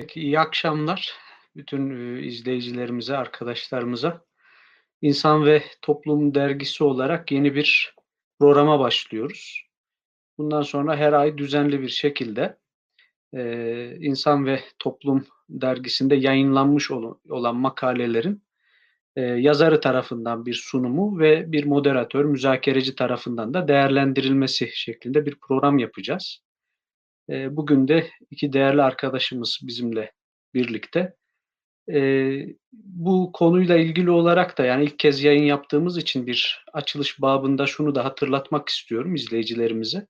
Peki iyi akşamlar bütün izleyicilerimize, arkadaşlarımıza. İnsan ve Toplum Dergisi olarak yeni bir programa başlıyoruz. Bundan sonra her ay düzenli bir şekilde e, İnsan ve Toplum Dergisi'nde yayınlanmış olan makalelerin e, yazarı tarafından bir sunumu ve bir moderatör, müzakereci tarafından da değerlendirilmesi şeklinde bir program yapacağız. E, bugün de iki değerli arkadaşımız bizimle birlikte. E, bu konuyla ilgili olarak da yani ilk kez yayın yaptığımız için bir açılış babında şunu da hatırlatmak istiyorum izleyicilerimize.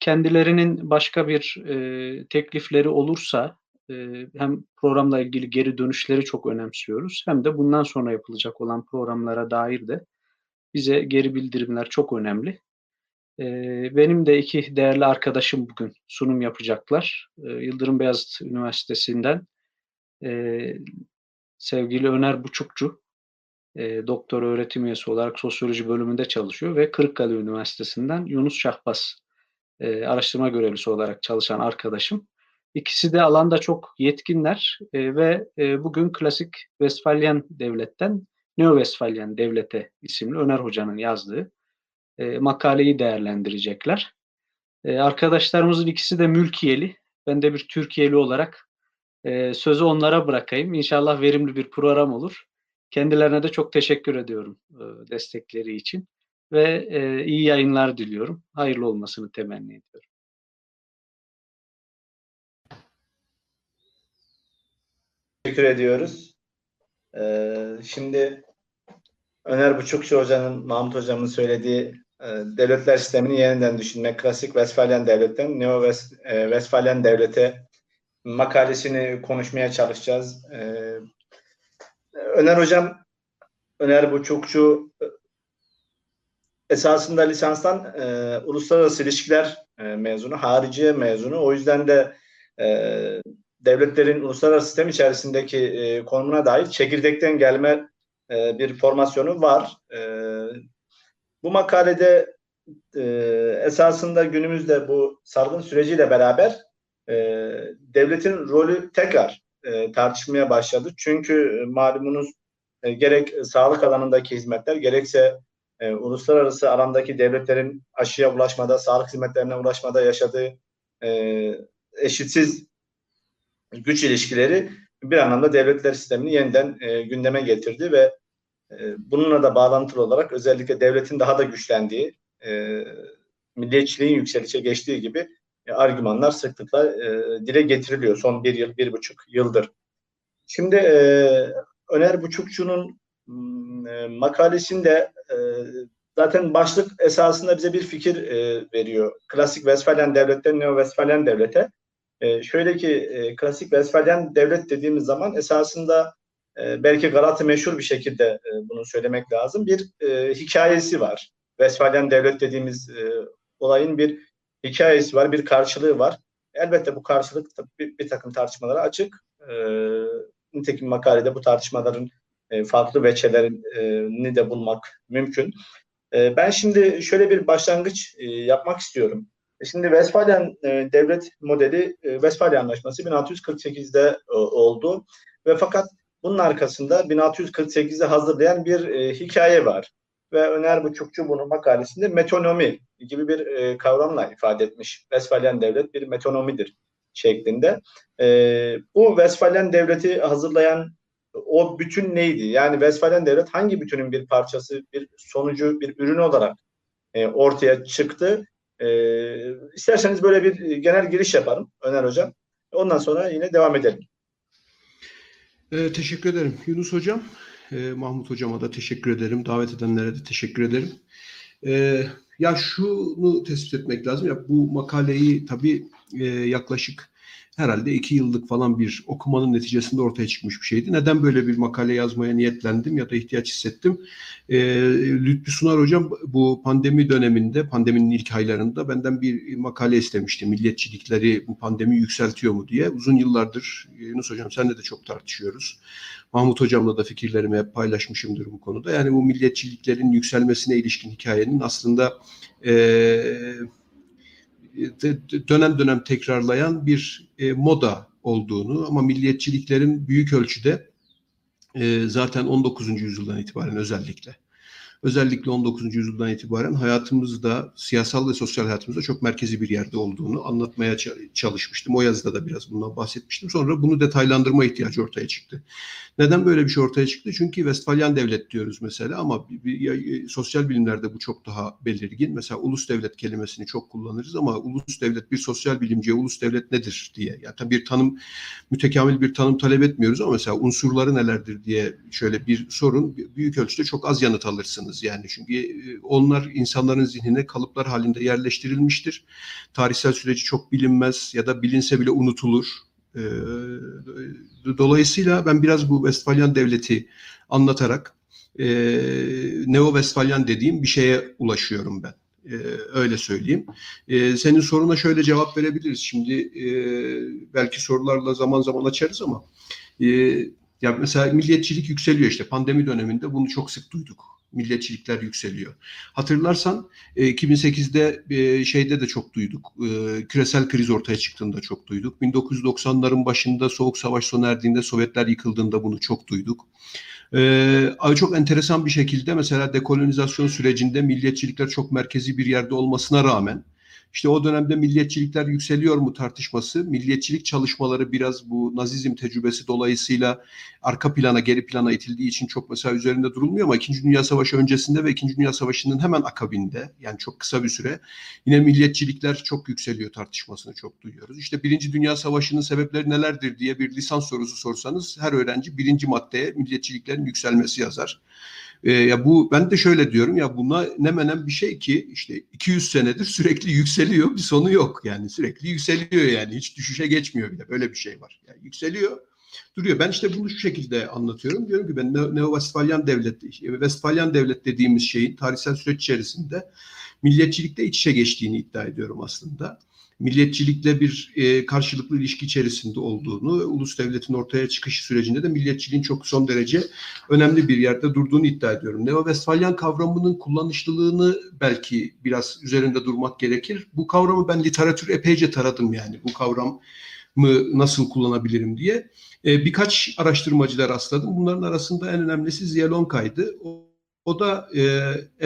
Kendilerinin başka bir e, teklifleri olursa e, hem programla ilgili geri dönüşleri çok önemsiyoruz hem de bundan sonra yapılacak olan programlara dair de bize geri bildirimler çok önemli. E, benim de iki değerli arkadaşım bugün sunum yapacaklar. E, Yıldırım Beyazıt Üniversitesi'nden e, sevgili Öner Buçukçu doktor öğretim üyesi olarak sosyoloji bölümünde çalışıyor ve Kırıkkale Üniversitesi'nden Yunus Şahbaz araştırma görevlisi olarak çalışan arkadaşım. İkisi de alanda çok yetkinler ve bugün klasik Westfalyan devletten Neo Westfalyan devlete isimli Öner Hoca'nın yazdığı e, makaleyi değerlendirecekler. E, arkadaşlarımızın ikisi de mülkiyeli. Ben de bir Türkiye'li olarak e, sözü onlara bırakayım. İnşallah verimli bir program olur. Kendilerine de çok teşekkür ediyorum e, destekleri için ve e, iyi yayınlar diliyorum. Hayırlı olmasını temenni ediyorum. Teşekkür ediyoruz. Ee, şimdi Öner Buçukçu Hoca'nın, Mahmut Hocam'ın söylediği devletler sistemini yeniden düşünmek, klasik Westfalyan devletten Neo e, Westfalyan devlete makalesini konuşmaya çalışacağız. Ee, Öner Hocam, Öner Buçukçu e, esasında lisanstan e, uluslararası ilişkiler e, mezunu, hariciye mezunu. O yüzden de e, devletlerin uluslararası sistem içerisindeki e, konumuna dair çekirdekten gelme e, bir formasyonu var. E, bu makalede e, esasında günümüzde bu salgın süreciyle beraber e, devletin rolü tekrar e, tartışmaya başladı. Çünkü malumunuz e, gerek sağlık alanındaki hizmetler gerekse e, uluslararası alandaki devletlerin aşıya ulaşmada, sağlık hizmetlerine ulaşmada yaşadığı e, eşitsiz güç ilişkileri bir anlamda devletler sistemini yeniden e, gündeme getirdi ve e, bununla da bağlantılı olarak özellikle devletin daha da güçlendiği, e, milliyetçiliğin yükselişe geçtiği gibi e, argümanlar sıklıkla e, dile getiriliyor son bir yıl, bir buçuk yıldır. Şimdi Öner Buçukçu'nun e, makalesinde zaten başlık esasında bize bir fikir e, veriyor. Klasik Westfalen devletten Neo Westfalen devlete. E, şöyle ki e, klasik Westfalen devlet dediğimiz zaman esasında e, belki Galata meşhur bir şekilde e, bunu söylemek lazım. Bir e, hikayesi var. Westfalen devlet dediğimiz e, olayın bir hikayesi var, bir karşılığı var. Elbette bu karşılık bir, bir takım tartışmalara açık. E, nitekim makalede bu tartışmaların e, farklı veçelerini de bulmak mümkün. E, ben şimdi şöyle bir başlangıç e, yapmak istiyorum. Şimdi Westfalen devlet modeli Westfalia Anlaşması 1648'de oldu ve fakat bunun arkasında 1648'de hazırlayan bir hikaye var. Ve Öner Buçukçu bunu makalesinde metonomi gibi bir kavramla ifade etmiş. Westfalen devlet bir metonomidir şeklinde. bu Westfalen devleti hazırlayan o bütün neydi? Yani Westfalen devlet hangi bütünün bir parçası, bir sonucu, bir ürünü olarak e, ortaya çıktı? E, isterseniz böyle bir genel giriş yaparım Öner Hocam. Ondan sonra yine devam edelim. E, teşekkür ederim Yunus Hocam. E, Mahmut Hocama da teşekkür ederim. Davet edenlere de teşekkür ederim. E, ya şunu tespit etmek lazım. Ya bu makaleyi tabii e, yaklaşık herhalde iki yıllık falan bir okumanın neticesinde ortaya çıkmış bir şeydi. Neden böyle bir makale yazmaya niyetlendim ya da ihtiyaç hissettim? E, Lütfü Sunar Hocam bu pandemi döneminde, pandeminin ilk aylarında benden bir makale istemişti. Milliyetçilikleri bu pandemi yükseltiyor mu diye. Uzun yıllardır Yunus Hocam senle de çok tartışıyoruz. Mahmut Hocam'la da fikirlerimi hep paylaşmışımdır bu konuda. Yani bu milliyetçiliklerin yükselmesine ilişkin hikayenin aslında eee dönem dönem tekrarlayan bir e, moda olduğunu ama milliyetçiliklerin büyük ölçüde e, zaten 19. yüzyıldan itibaren özellikle özellikle 19. yüzyıldan itibaren hayatımızda, siyasal ve sosyal hayatımızda çok merkezi bir yerde olduğunu anlatmaya çalışmıştım. O yazıda da biraz bundan bahsetmiştim. Sonra bunu detaylandırma ihtiyacı ortaya çıktı. Neden böyle bir şey ortaya çıktı? Çünkü Westfalyan devlet diyoruz mesela ama bir, sosyal bilimlerde bu çok daha belirgin. Mesela ulus devlet kelimesini çok kullanırız ama ulus devlet bir sosyal bilimciye ulus devlet nedir diye. Yani bir tanım, mütekamil bir tanım talep etmiyoruz ama mesela unsurları nelerdir diye şöyle bir sorun büyük ölçüde çok az yanıt alırsınız. Yani çünkü e, onlar insanların zihnine kalıplar halinde yerleştirilmiştir. Tarihsel süreci çok bilinmez ya da bilinse bile unutulur e, dolayısıyla ben biraz bu Westfalyan devleti anlatarak e, Neo-Westfalyan dediğim bir şeye ulaşıyorum ben. E, öyle söyleyeyim. E, senin soruna şöyle cevap verebiliriz. Şimdi e, belki sorularla zaman zaman açarız ama e, ya mesela milliyetçilik yükseliyor işte pandemi döneminde bunu çok sık duyduk milliyetçilikler yükseliyor. Hatırlarsan 2008'de e, şeyde de çok duyduk. E, küresel kriz ortaya çıktığında çok duyduk. 1990'ların başında Soğuk Savaş sona erdiğinde Sovyetler yıkıldığında bunu çok duyduk. Çok enteresan bir şekilde mesela dekolonizasyon sürecinde milliyetçilikler çok merkezi bir yerde olmasına rağmen işte o dönemde milliyetçilikler yükseliyor mu tartışması, milliyetçilik çalışmaları biraz bu Nazizm tecrübesi dolayısıyla arka plana, geri plana itildiği için çok mesela üzerinde durulmuyor ama İkinci Dünya Savaşı öncesinde ve İkinci Dünya Savaşı'nın hemen akabinde yani çok kısa bir süre yine milliyetçilikler çok yükseliyor tartışmasını çok duyuyoruz. İşte Birinci Dünya Savaşı'nın sebepleri nelerdir diye bir lisans sorusu sorsanız her öğrenci birinci maddeye milliyetçiliklerin yükselmesi yazar. E, ya bu ben de şöyle diyorum ya buna ne menen bir şey ki işte 200 senedir sürekli yükseliyor bir sonu yok yani sürekli yükseliyor yani hiç düşüşe geçmiyor bile böyle bir şey var. Yani yükseliyor duruyor. Ben işte bunu şu şekilde anlatıyorum. Diyorum ki ben Neo-Westfalyan devlet, Westfalyan devlet dediğimiz şeyin tarihsel süreç içerisinde milliyetçilikte iç içe geçtiğini iddia ediyorum aslında milliyetçilikle bir e, karşılıklı ilişki içerisinde olduğunu, ulus devletin ortaya çıkış sürecinde de milliyetçiliğin çok son derece önemli bir yerde durduğunu iddia ediyorum. Neo-Westfalyan kavramının kullanışlılığını belki biraz üzerinde durmak gerekir. Bu kavramı ben literatür epeyce taradım yani bu kavram mı nasıl kullanabilirim diye. E, birkaç araştırmacılar rastladım. Bunların arasında en önemlisi Ziya Lonkay'dı. O o da e,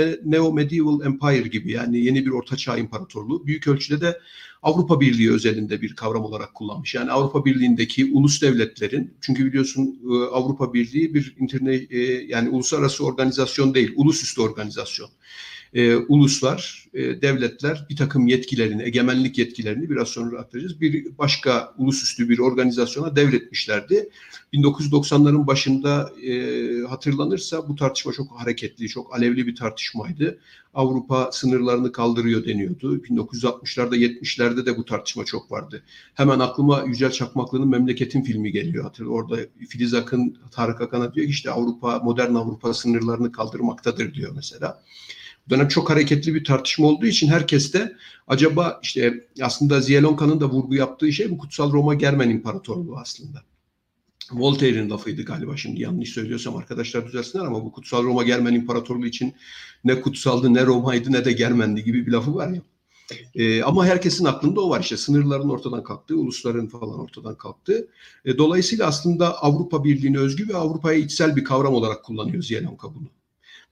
e, Neo Medieval Empire gibi yani yeni bir ortaçağ imparatorluğu büyük ölçüde de Avrupa Birliği özelinde bir kavram olarak kullanmış. Yani Avrupa Birliği'ndeki ulus devletlerin çünkü biliyorsun e, Avrupa Birliği bir interne e, yani uluslararası organizasyon değil, ulusüstü organizasyon e, uluslar, e, devletler bir takım yetkilerini, egemenlik yetkilerini biraz sonra aktaracağız. Bir başka ulusüstü bir organizasyona devretmişlerdi. 1990'ların başında e, hatırlanırsa bu tartışma çok hareketli, çok alevli bir tartışmaydı. Avrupa sınırlarını kaldırıyor deniyordu. 1960'larda 70'lerde de bu tartışma çok vardı. Hemen aklıma Yücel Çakmaklı'nın Memleketin filmi geliyor. Hatır, orada Filiz Akın, Tarık Akan'a diyor ki işte Avrupa, modern Avrupa sınırlarını kaldırmaktadır diyor mesela dönem çok hareketli bir tartışma olduğu için herkes de acaba işte aslında Ziyalonka'nın da vurgu yaptığı şey bu Kutsal Roma Germen İmparatorluğu aslında. Voltaire'in lafıydı galiba şimdi yanlış söylüyorsam arkadaşlar düzelsinler ama bu Kutsal Roma Germen İmparatorluğu için ne kutsaldı ne Roma'ydı ne de Germendi gibi bir lafı var ya. E, ama herkesin aklında o var işte sınırların ortadan kalktığı, ulusların falan ortadan kalktığı. E, dolayısıyla aslında Avrupa Birliği'ne özgü ve Avrupa'ya içsel bir kavram olarak kullanıyor Ziyalonka bunu.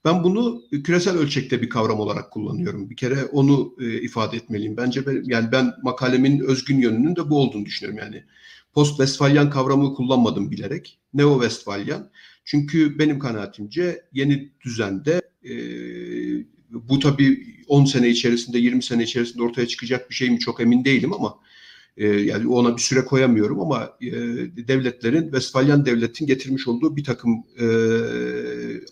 Ben bunu küresel ölçekte bir kavram olarak kullanıyorum. Bir kere onu e, ifade etmeliyim. Bence ben, yani ben makalemin özgün yönünün de bu olduğunu düşünüyorum. Yani post Westfalyan kavramı kullanmadım bilerek. Neo Westfalyan. Çünkü benim kanaatimce yeni düzende e, bu tabii 10 sene içerisinde 20 sene içerisinde ortaya çıkacak bir şey mi çok emin değilim ama e, yani ona bir süre koyamıyorum ama e, devletlerin Westfalyan devletin getirmiş olduğu bir takım e,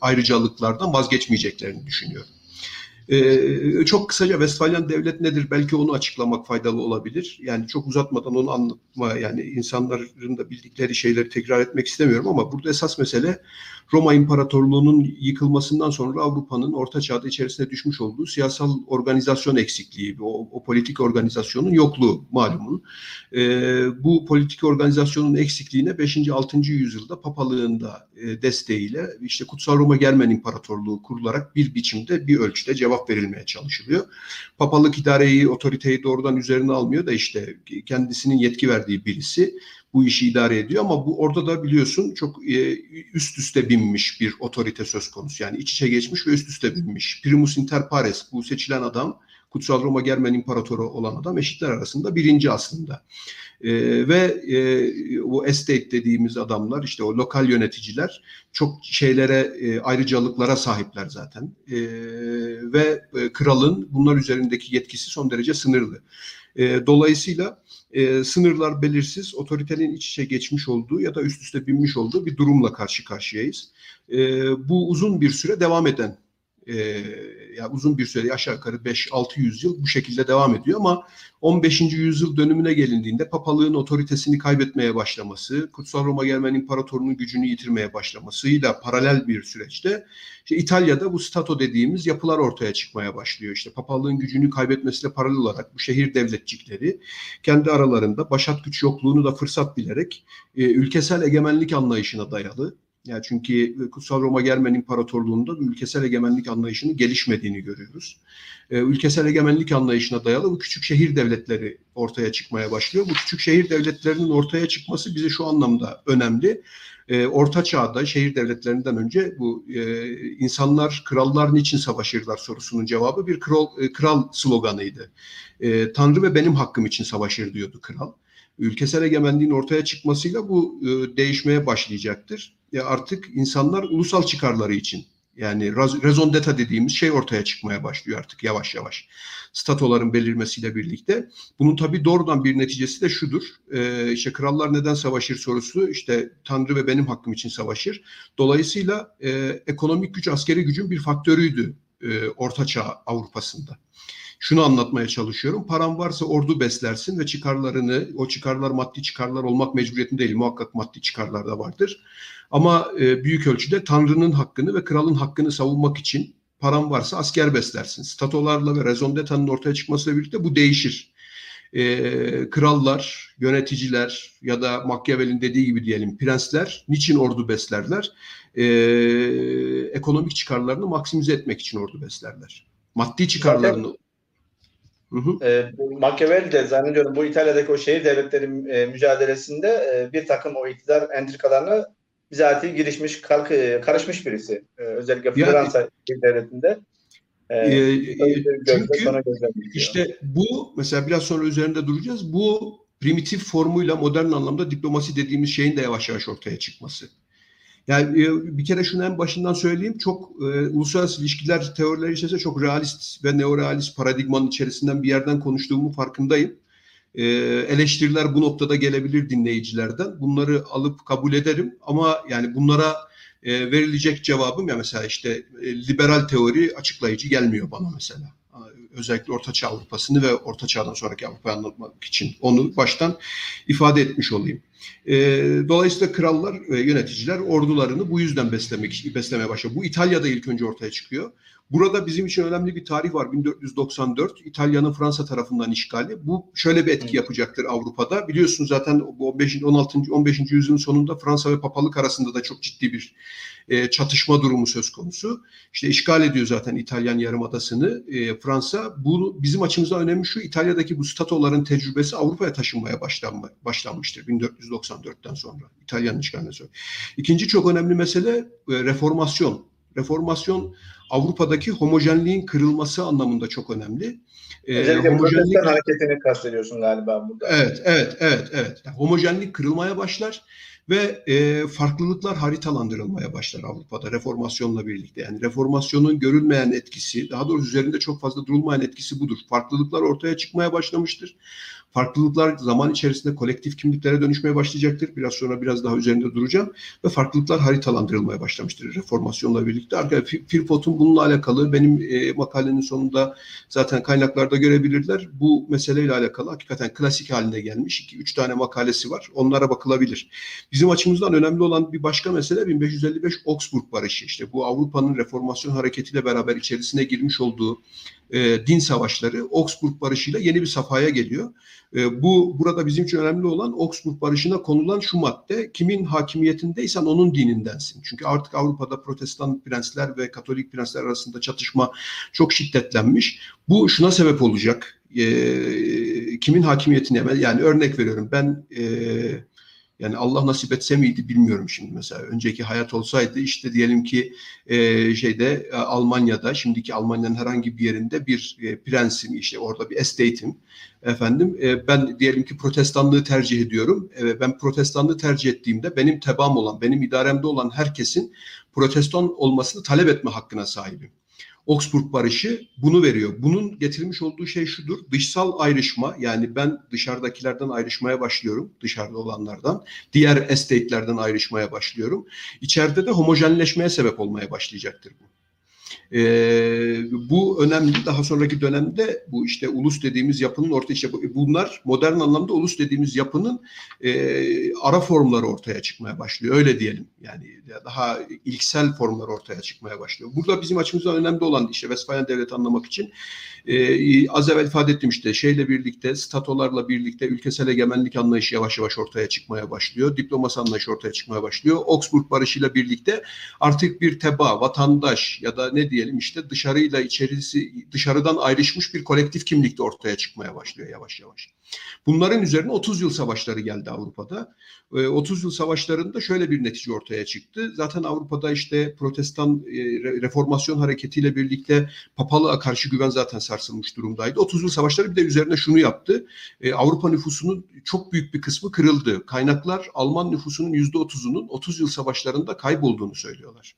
ayrıcalıklardan vazgeçmeyeceklerini düşünüyorum. Ee, çok kısaca Westfalyan devlet nedir? Belki onu açıklamak faydalı olabilir. Yani çok uzatmadan onu anlatma yani insanların da bildikleri şeyleri tekrar etmek istemiyorum ama burada esas mesele Roma İmparatorluğu'nun yıkılmasından sonra Avrupa'nın Orta Çağ'da içerisine düşmüş olduğu siyasal organizasyon eksikliği, o, o politik organizasyonun yokluğu malumun. Ee, bu politik organizasyonun eksikliğine 5. 6. yüzyılda papalığın da e, desteğiyle işte Kutsal Roma Germen İmparatorluğu kurularak bir biçimde bir ölçüde cevap cevap verilmeye çalışılıyor. Papalık idareyi, otoriteyi doğrudan üzerine almıyor da işte kendisinin yetki verdiği birisi bu işi idare ediyor ama bu orada da biliyorsun çok e, üst üste binmiş bir otorite söz konusu. Yani iç içe geçmiş ve üst üste binmiş. Primus inter pares bu seçilen adam Kutsal Roma Germen İmparatoru olan adam eşitler arasında birinci aslında. E, ve e, o estate dediğimiz adamlar işte o lokal yöneticiler çok şeylere e, ayrıcalıklara sahipler zaten. E, ve e, kralın bunlar üzerindeki yetkisi son derece sınırlı. E, dolayısıyla e, sınırlar belirsiz, otoritenin iç içe geçmiş olduğu ya da üst üste binmiş olduğu bir durumla karşı karşıyayız. E, bu uzun bir süre devam eden e, yani uzun bir süre aşağı yukarı 5-6 yüzyıl bu şekilde devam ediyor ama 15. yüzyıl dönümüne gelindiğinde papalığın otoritesini kaybetmeye başlaması, Kutsal Roma Germen İmparatorluğu'nun gücünü yitirmeye başlamasıyla paralel bir süreçte işte İtalya'da bu stato dediğimiz yapılar ortaya çıkmaya başlıyor. İşte papalığın gücünü kaybetmesiyle paralel olarak bu şehir devletçikleri kendi aralarında başat güç yokluğunu da fırsat bilerek e, ülkesel egemenlik anlayışına dayalı yani çünkü Kutsal Roma Germen İmparatorluğu'nda ülkesel egemenlik anlayışının gelişmediğini görüyoruz. Ee, ülkesel egemenlik anlayışına dayalı bu küçük şehir devletleri ortaya çıkmaya başlıyor. Bu küçük şehir devletlerinin ortaya çıkması bize şu anlamda önemli. Ee, Orta Çağ'da şehir devletlerinden önce bu e, insanlar, krallar niçin savaşırlar sorusunun cevabı bir kral, e, kral sloganıydı. E, Tanrı ve benim hakkım için savaşır diyordu kral ülkesel egemenliğin ortaya çıkmasıyla bu e, değişmeye başlayacaktır. Ya artık insanlar ulusal çıkarları için yani raison d'etat dediğimiz şey ortaya çıkmaya başlıyor artık yavaş yavaş. Statoların belirmesiyle birlikte. Bunun tabii doğrudan bir neticesi de şudur. Ee, işte krallar neden savaşır sorusu işte Tanrı ve benim hakkım için savaşır. Dolayısıyla e, ekonomik güç askeri gücün bir faktörüydü e, Orta Çağ Avrupa'sında şunu anlatmaya çalışıyorum. Paran varsa ordu beslersin ve çıkarlarını, o çıkarlar maddi çıkarlar olmak mecburiyetinde değil. Muhakkak maddi çıkarlar da vardır. Ama e, büyük ölçüde Tanrı'nın hakkını ve kralın hakkını savunmak için paran varsa asker beslersin. Statolarla ve rezon d'eta'nın ortaya çıkmasıyla birlikte bu değişir. E, krallar, yöneticiler ya da Machiavelli'nin dediği gibi diyelim prensler niçin ordu beslerler? E, ekonomik çıkarlarını maksimize etmek için ordu beslerler. Maddi çıkarlarını Hı hı. E, Machiavelli de zannediyorum bu İtalya'daki o şehir devletleri e, mücadelesinde e, bir takım o iktidar entrikalarına bizatihi girişmiş, kalk, e, karışmış birisi. E, özellikle Floransa yani, devletinde. E, e, e çünkü işte bu mesela biraz sonra üzerinde duracağız. Bu primitif formuyla modern anlamda diplomasi dediğimiz şeyin de yavaş yavaş ortaya çıkması. Yani e, bir kere şunu en başından söyleyeyim. Çok e, uluslararası ilişkiler teorileri içerisinde çok realist ve neorealist paradigmanın içerisinden bir yerden konuştuğumu farkındayım. E, eleştiriler bu noktada gelebilir dinleyicilerden. Bunları alıp kabul ederim ama yani bunlara e, verilecek cevabım ya mesela işte e, liberal teori açıklayıcı gelmiyor bana mesela özellikle Orta Çağ Avrupa'sını ve Orta Çağ'dan sonraki Avrupa'yı anlatmak için onu baştan ifade etmiş olayım. E, dolayısıyla krallar ve yöneticiler ordularını bu yüzden beslemek beslemeye başlıyor. Bu İtalya'da ilk önce ortaya çıkıyor. Burada bizim için önemli bir tarih var 1494 İtalya'nın Fransa tarafından işgali. Bu şöyle bir etki yapacaktır Avrupa'da. Biliyorsunuz zaten bu 15. 16. 15. yüzyılın sonunda Fransa ve papalık arasında da çok ciddi bir e, çatışma durumu söz konusu. İşte işgal ediyor zaten İtalyan yarımadasını e, Fransa. Bu bizim açımızdan önemli şu İtalya'daki bu statoların tecrübesi Avrupa'ya taşınmaya başlanma, başlanmıştır 1494'ten sonra İtalyan işgalinden sonra. İkinci çok önemli mesele e, reformasyon. Reformasyon Avrupa'daki homojenliğin kırılması anlamında çok önemli. Ee, Özellikle homojenlik hareketini kastediyorsun galiba burada. Evet, evet, evet, evet. Yani homojenlik kırılmaya başlar ve e, farklılıklar haritalandırılmaya başlar Avrupa'da reformasyonla birlikte. Yani reformasyonun görülmeyen etkisi, daha doğrusu üzerinde çok fazla durulmayan etkisi budur. Farklılıklar ortaya çıkmaya başlamıştır. Farklılıklar zaman içerisinde kolektif kimliklere dönüşmeye başlayacaktır. Biraz sonra biraz daha üzerinde duracağım. Ve farklılıklar haritalandırılmaya başlamıştır reformasyonla birlikte. Arkadaşlar Philpott'un bununla alakalı benim e, makalenin sonunda zaten kaynaklarda görebilirler. Bu meseleyle alakalı hakikaten klasik haline gelmiş. 2-3 tane makalesi var. Onlara bakılabilir. Bizim açımızdan önemli olan bir başka mesele 1555 Augsburg Barışı. İşte bu Avrupa'nın reformasyon hareketiyle beraber içerisine girmiş olduğu e, din savaşları Augsburg Barışı'yla yeni bir safhaya geliyor. E, bu burada bizim için önemli olan Augsburg Barışı'na konulan şu madde kimin hakimiyetindeysen onun dinindensin. Çünkü artık Avrupa'da protestan prensler ve katolik prensler arasında çatışma çok şiddetlenmiş. Bu şuna sebep olacak. E, kimin hakimiyetine yani örnek veriyorum ben e, yani Allah nasip etse miydi bilmiyorum şimdi mesela. Önceki hayat olsaydı işte diyelim ki e, şeyde e, Almanya'da şimdiki Almanya'nın herhangi bir yerinde bir e, prensim işte orada bir estate'im efendim e, ben diyelim ki protestanlığı tercih ediyorum. E, ben protestanlığı tercih ettiğimde benim tebam olan, benim idaremde olan herkesin protestan olmasını talep etme hakkına sahibim. Augsburg Barışı bunu veriyor. Bunun getirmiş olduğu şey şudur. Dışsal ayrışma yani ben dışarıdakilerden ayrışmaya başlıyorum. Dışarıda olanlardan. Diğer estate'lerden ayrışmaya başlıyorum. İçeride de homojenleşmeye sebep olmaya başlayacaktır bu. E, bu önemli. Daha sonraki dönemde bu işte ulus dediğimiz yapının ortaya işte bunlar modern anlamda ulus dediğimiz yapının e, ara formları ortaya çıkmaya başlıyor. Öyle diyelim. Yani daha ilksel formlar ortaya çıkmaya başlıyor. Burada bizim açımızdan önemli olan işte Vesfalyan Devleti anlamak için e, az evvel ifade ettim işte şeyle birlikte, statolarla birlikte ülkesel egemenlik anlayışı yavaş yavaş ortaya çıkmaya başlıyor. Diplomasi anlayışı ortaya çıkmaya başlıyor. Augsburg Barışı ile birlikte artık bir teba, vatandaş ya da ne diyelim işte dışarıyla içerisi dışarıdan ayrışmış bir kolektif kimlik de ortaya çıkmaya başlıyor yavaş yavaş. Bunların üzerine 30 yıl savaşları geldi Avrupa'da. 30 ee, yıl savaşlarında şöyle bir netice ortaya çıktı. Zaten Avrupa'da işte protestan e, reformasyon hareketiyle birlikte papalığa karşı güven zaten sarsılmış durumdaydı. 30 yıl savaşları bir de üzerine şunu yaptı. Ee, Avrupa nüfusunun çok büyük bir kısmı kırıldı. Kaynaklar Alman nüfusunun %30'unun 30 yıl savaşlarında kaybolduğunu söylüyorlar.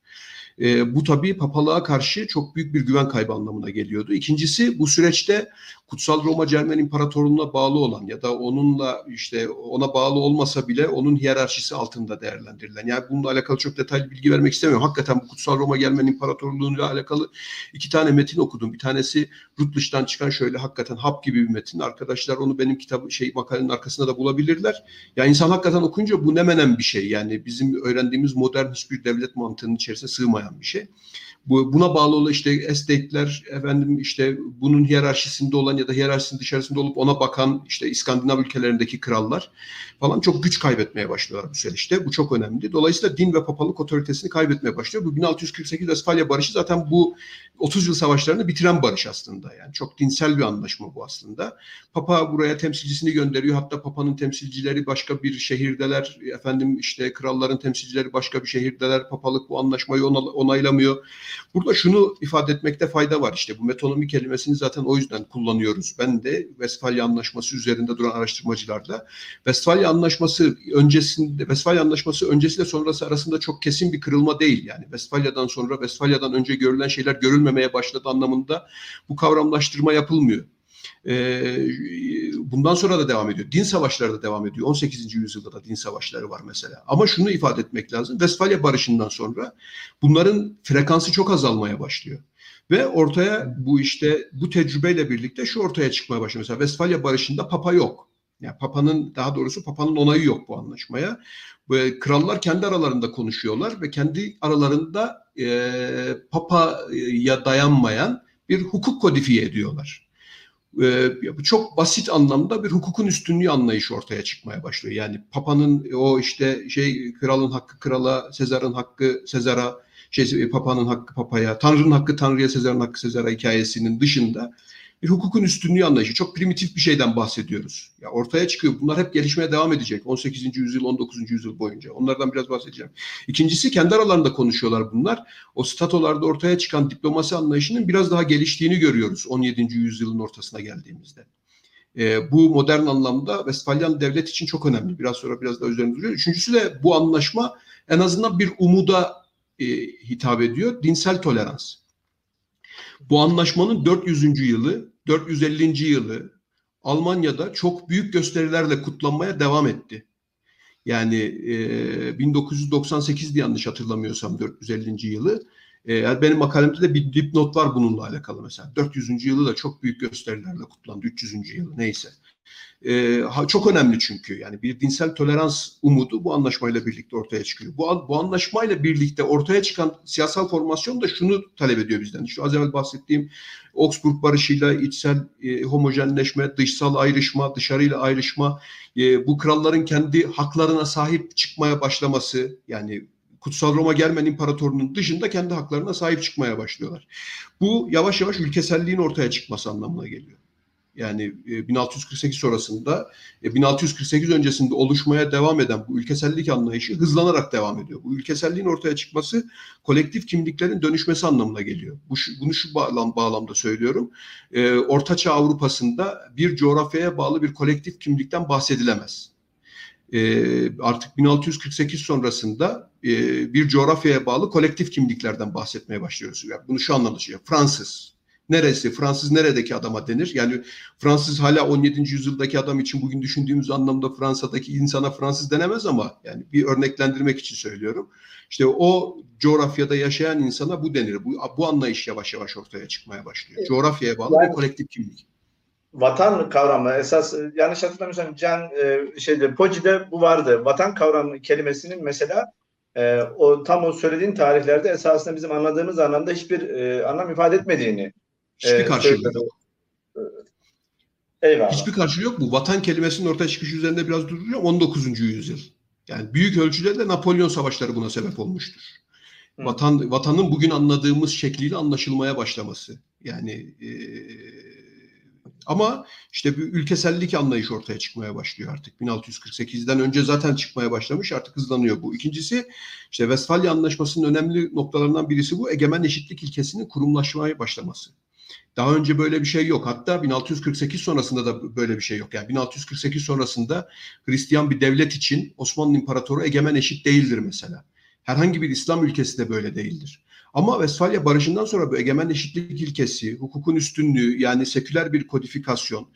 E, bu tabii papalığa karşı çok büyük bir güven kaybı anlamına geliyordu. İkincisi bu süreçte Kutsal Roma Cermen İmparatorluğu'na bağlı olan ya da onunla işte ona bağlı olmasa bile onun hiyerarşisi altında değerlendirilen. Yani bununla alakalı çok detaylı bilgi vermek istemiyorum. Hakikaten bu Kutsal Roma Cermen İmparatorluğu'yla alakalı iki tane metin okudum. Bir tanesi Rutlich'ten çıkan şöyle hakikaten hap gibi bir metin. Arkadaşlar onu benim kitabı şey makalenin arkasında da bulabilirler. Ya insan hakikaten okunca bu ne menen bir şey. Yani bizim öğrendiğimiz modern hiçbir devlet mantığının içerisine sığmayan bir şey. Bu, buna bağlı olan işte estate'ler efendim işte bunun hiyerarşisinde olan ya da hiyerarşisinin dışarısında olup ona bakan işte İskandinav ülkelerindeki krallar falan çok güç kaybetmeye başlıyorlar bu süreçte. Bu çok önemli. Dolayısıyla din ve papalık otoritesini kaybetmeye başlıyor. Bu 1648 Westfalia Barışı zaten bu 30 yıl savaşlarını bitiren barış aslında. Yani çok dinsel bir anlaşma bu aslında. Papa buraya temsilcisini gönderiyor. Hatta papanın temsilcileri başka bir şehirdeler. Efendim işte kralların temsilcileri başka bir şehirdeler. Papalık bu anlaşmayı onaylamıyor. Burada şunu ifade etmekte fayda var. İşte bu metonomi kelimesini zaten o yüzden kullanıyoruz. Ben de Westfalia Anlaşması üzerinde duran araştırmacılarla Westfalia Anlaşması öncesinde Westfalia Anlaşması öncesiyle sonrası arasında çok kesin bir kırılma değil. Yani Westfalia'dan sonra Westfalia'dan önce görülen şeyler görülmemeye başladı anlamında bu kavramlaştırma yapılmıyor. Ee, bundan sonra da devam ediyor. Din savaşları da devam ediyor. 18. yüzyılda da din savaşları var mesela. Ama şunu ifade etmek lazım. Westfalia Barışı'ndan sonra bunların frekansı çok azalmaya başlıyor. Ve ortaya bu işte bu tecrübeyle birlikte şu ortaya çıkmaya başlıyor. Mesela Westfalia Barışı'nda papa yok. Yani papanın daha doğrusu papanın onayı yok bu anlaşmaya. Böyle krallar kendi aralarında konuşuyorlar ve kendi aralarında e, papaya dayanmayan bir hukuk kodifiye ediyorlar e, çok basit anlamda bir hukukun üstünlüğü anlayışı ortaya çıkmaya başlıyor. Yani Papa'nın o işte şey kralın hakkı krala, Sezar'ın hakkı Sezar'a, şey Papa'nın hakkı Papa'ya, Tanrı'nın hakkı Tanrı'ya, Sezar'ın hakkı Sezar'a hikayesinin dışında bir hukukun üstünlüğü anlayışı. Çok primitif bir şeyden bahsediyoruz. Ya ortaya çıkıyor. Bunlar hep gelişmeye devam edecek. 18. yüzyıl, 19. yüzyıl boyunca. Onlardan biraz bahsedeceğim. İkincisi kendi aralarında konuşuyorlar bunlar. O statolarda ortaya çıkan diplomasi anlayışının biraz daha geliştiğini görüyoruz 17. yüzyılın ortasına geldiğimizde. E, bu modern anlamda Westfalyan devlet için çok önemli. Biraz sonra biraz daha üzerinde duruyor. Üçüncüsü de bu anlaşma en azından bir umuda e, hitap ediyor. Dinsel tolerans. Bu anlaşmanın 400. yılı 450. yılı Almanya'da çok büyük gösterilerle kutlanmaya devam etti. Yani e, 1998 yanlış hatırlamıyorsam 450. yılı. E, benim makalemde de bir dipnot var bununla alakalı mesela. 400. yılı da çok büyük gösterilerle kutlandı. 300. yılı neyse. E, çok önemli çünkü yani bir dinsel tolerans umudu bu anlaşmayla birlikte ortaya çıkıyor. Bu, bu anlaşmayla birlikte ortaya çıkan siyasal formasyon da şunu talep ediyor bizden. İşte az evvel bahsettiğim Augsburg barışıyla içsel e, homojenleşme, dışsal ayrışma, dışarıyla ayrışma, e, bu kralların kendi haklarına sahip çıkmaya başlaması yani Kutsal Roma Germen İmparatorluğu'nun dışında kendi haklarına sahip çıkmaya başlıyorlar. Bu yavaş yavaş ülkeselliğin ortaya çıkması anlamına geliyor. Yani 1648 e, sonrasında 1648 e, öncesinde oluşmaya devam eden bu ülkesellik anlayışı hızlanarak devam ediyor. Bu ülkeselliğin ortaya çıkması kolektif kimliklerin dönüşmesi anlamına geliyor. Bu bunu şu bağlam, bağlamda söylüyorum. E, Ortaçağ Avrupa'sında bir coğrafyaya bağlı bir kolektif kimlikten bahsedilemez. Artık 1648 sonrasında bir coğrafyaya bağlı kolektif kimliklerden bahsetmeye başlıyoruz. Yani bunu şu anlamda söylüyor. Fransız, neresi, Fransız neredeki adama denir? Yani Fransız hala 17. yüzyıldaki adam için bugün düşündüğümüz anlamda Fransa'daki insana Fransız denemez ama yani bir örneklendirmek için söylüyorum. İşte o coğrafyada yaşayan insana bu denir. Bu, bu anlayış yavaş yavaş ortaya çıkmaya başlıyor. Evet. Coğrafyaya bağlı yani, bir kolektif kimlik. Vatan kavramı esas yanlış hatırlamıyorsam Can e, şeyde Poji'de bu vardı. Vatan kavramı kelimesinin mesela e, o tam o söylediğin tarihlerde esasında bizim anladığımız anlamda hiçbir e, anlam ifade etmediğini Hiçbir ee, karşılığı yok. Eyvallah. Hiçbir karşılığı yok bu. Vatan kelimesinin ortaya çıkışı üzerinde biraz duracağım. 19. yüzyıl. Yani büyük ölçüde de Napolyon savaşları buna sebep olmuştur. Hı. Vatan vatanın bugün anladığımız şekliyle anlaşılmaya başlaması. Yani e, ama işte bir ülkesellik anlayışı ortaya çıkmaya başlıyor artık. 1648'den önce zaten çıkmaya başlamış artık hızlanıyor bu. İkincisi işte Westfalia Anlaşması'nın önemli noktalarından birisi bu egemen eşitlik ilkesinin kurumlaşmaya başlaması. Daha önce böyle bir şey yok. Hatta 1648 sonrasında da böyle bir şey yok. Yani 1648 sonrasında Hristiyan bir devlet için Osmanlı İmparatoru egemen eşit değildir mesela. Herhangi bir İslam ülkesi de böyle değildir. Ama Vesfalya Barışı'ndan sonra bu egemen eşitlik ilkesi, hukukun üstünlüğü yani seküler bir kodifikasyon,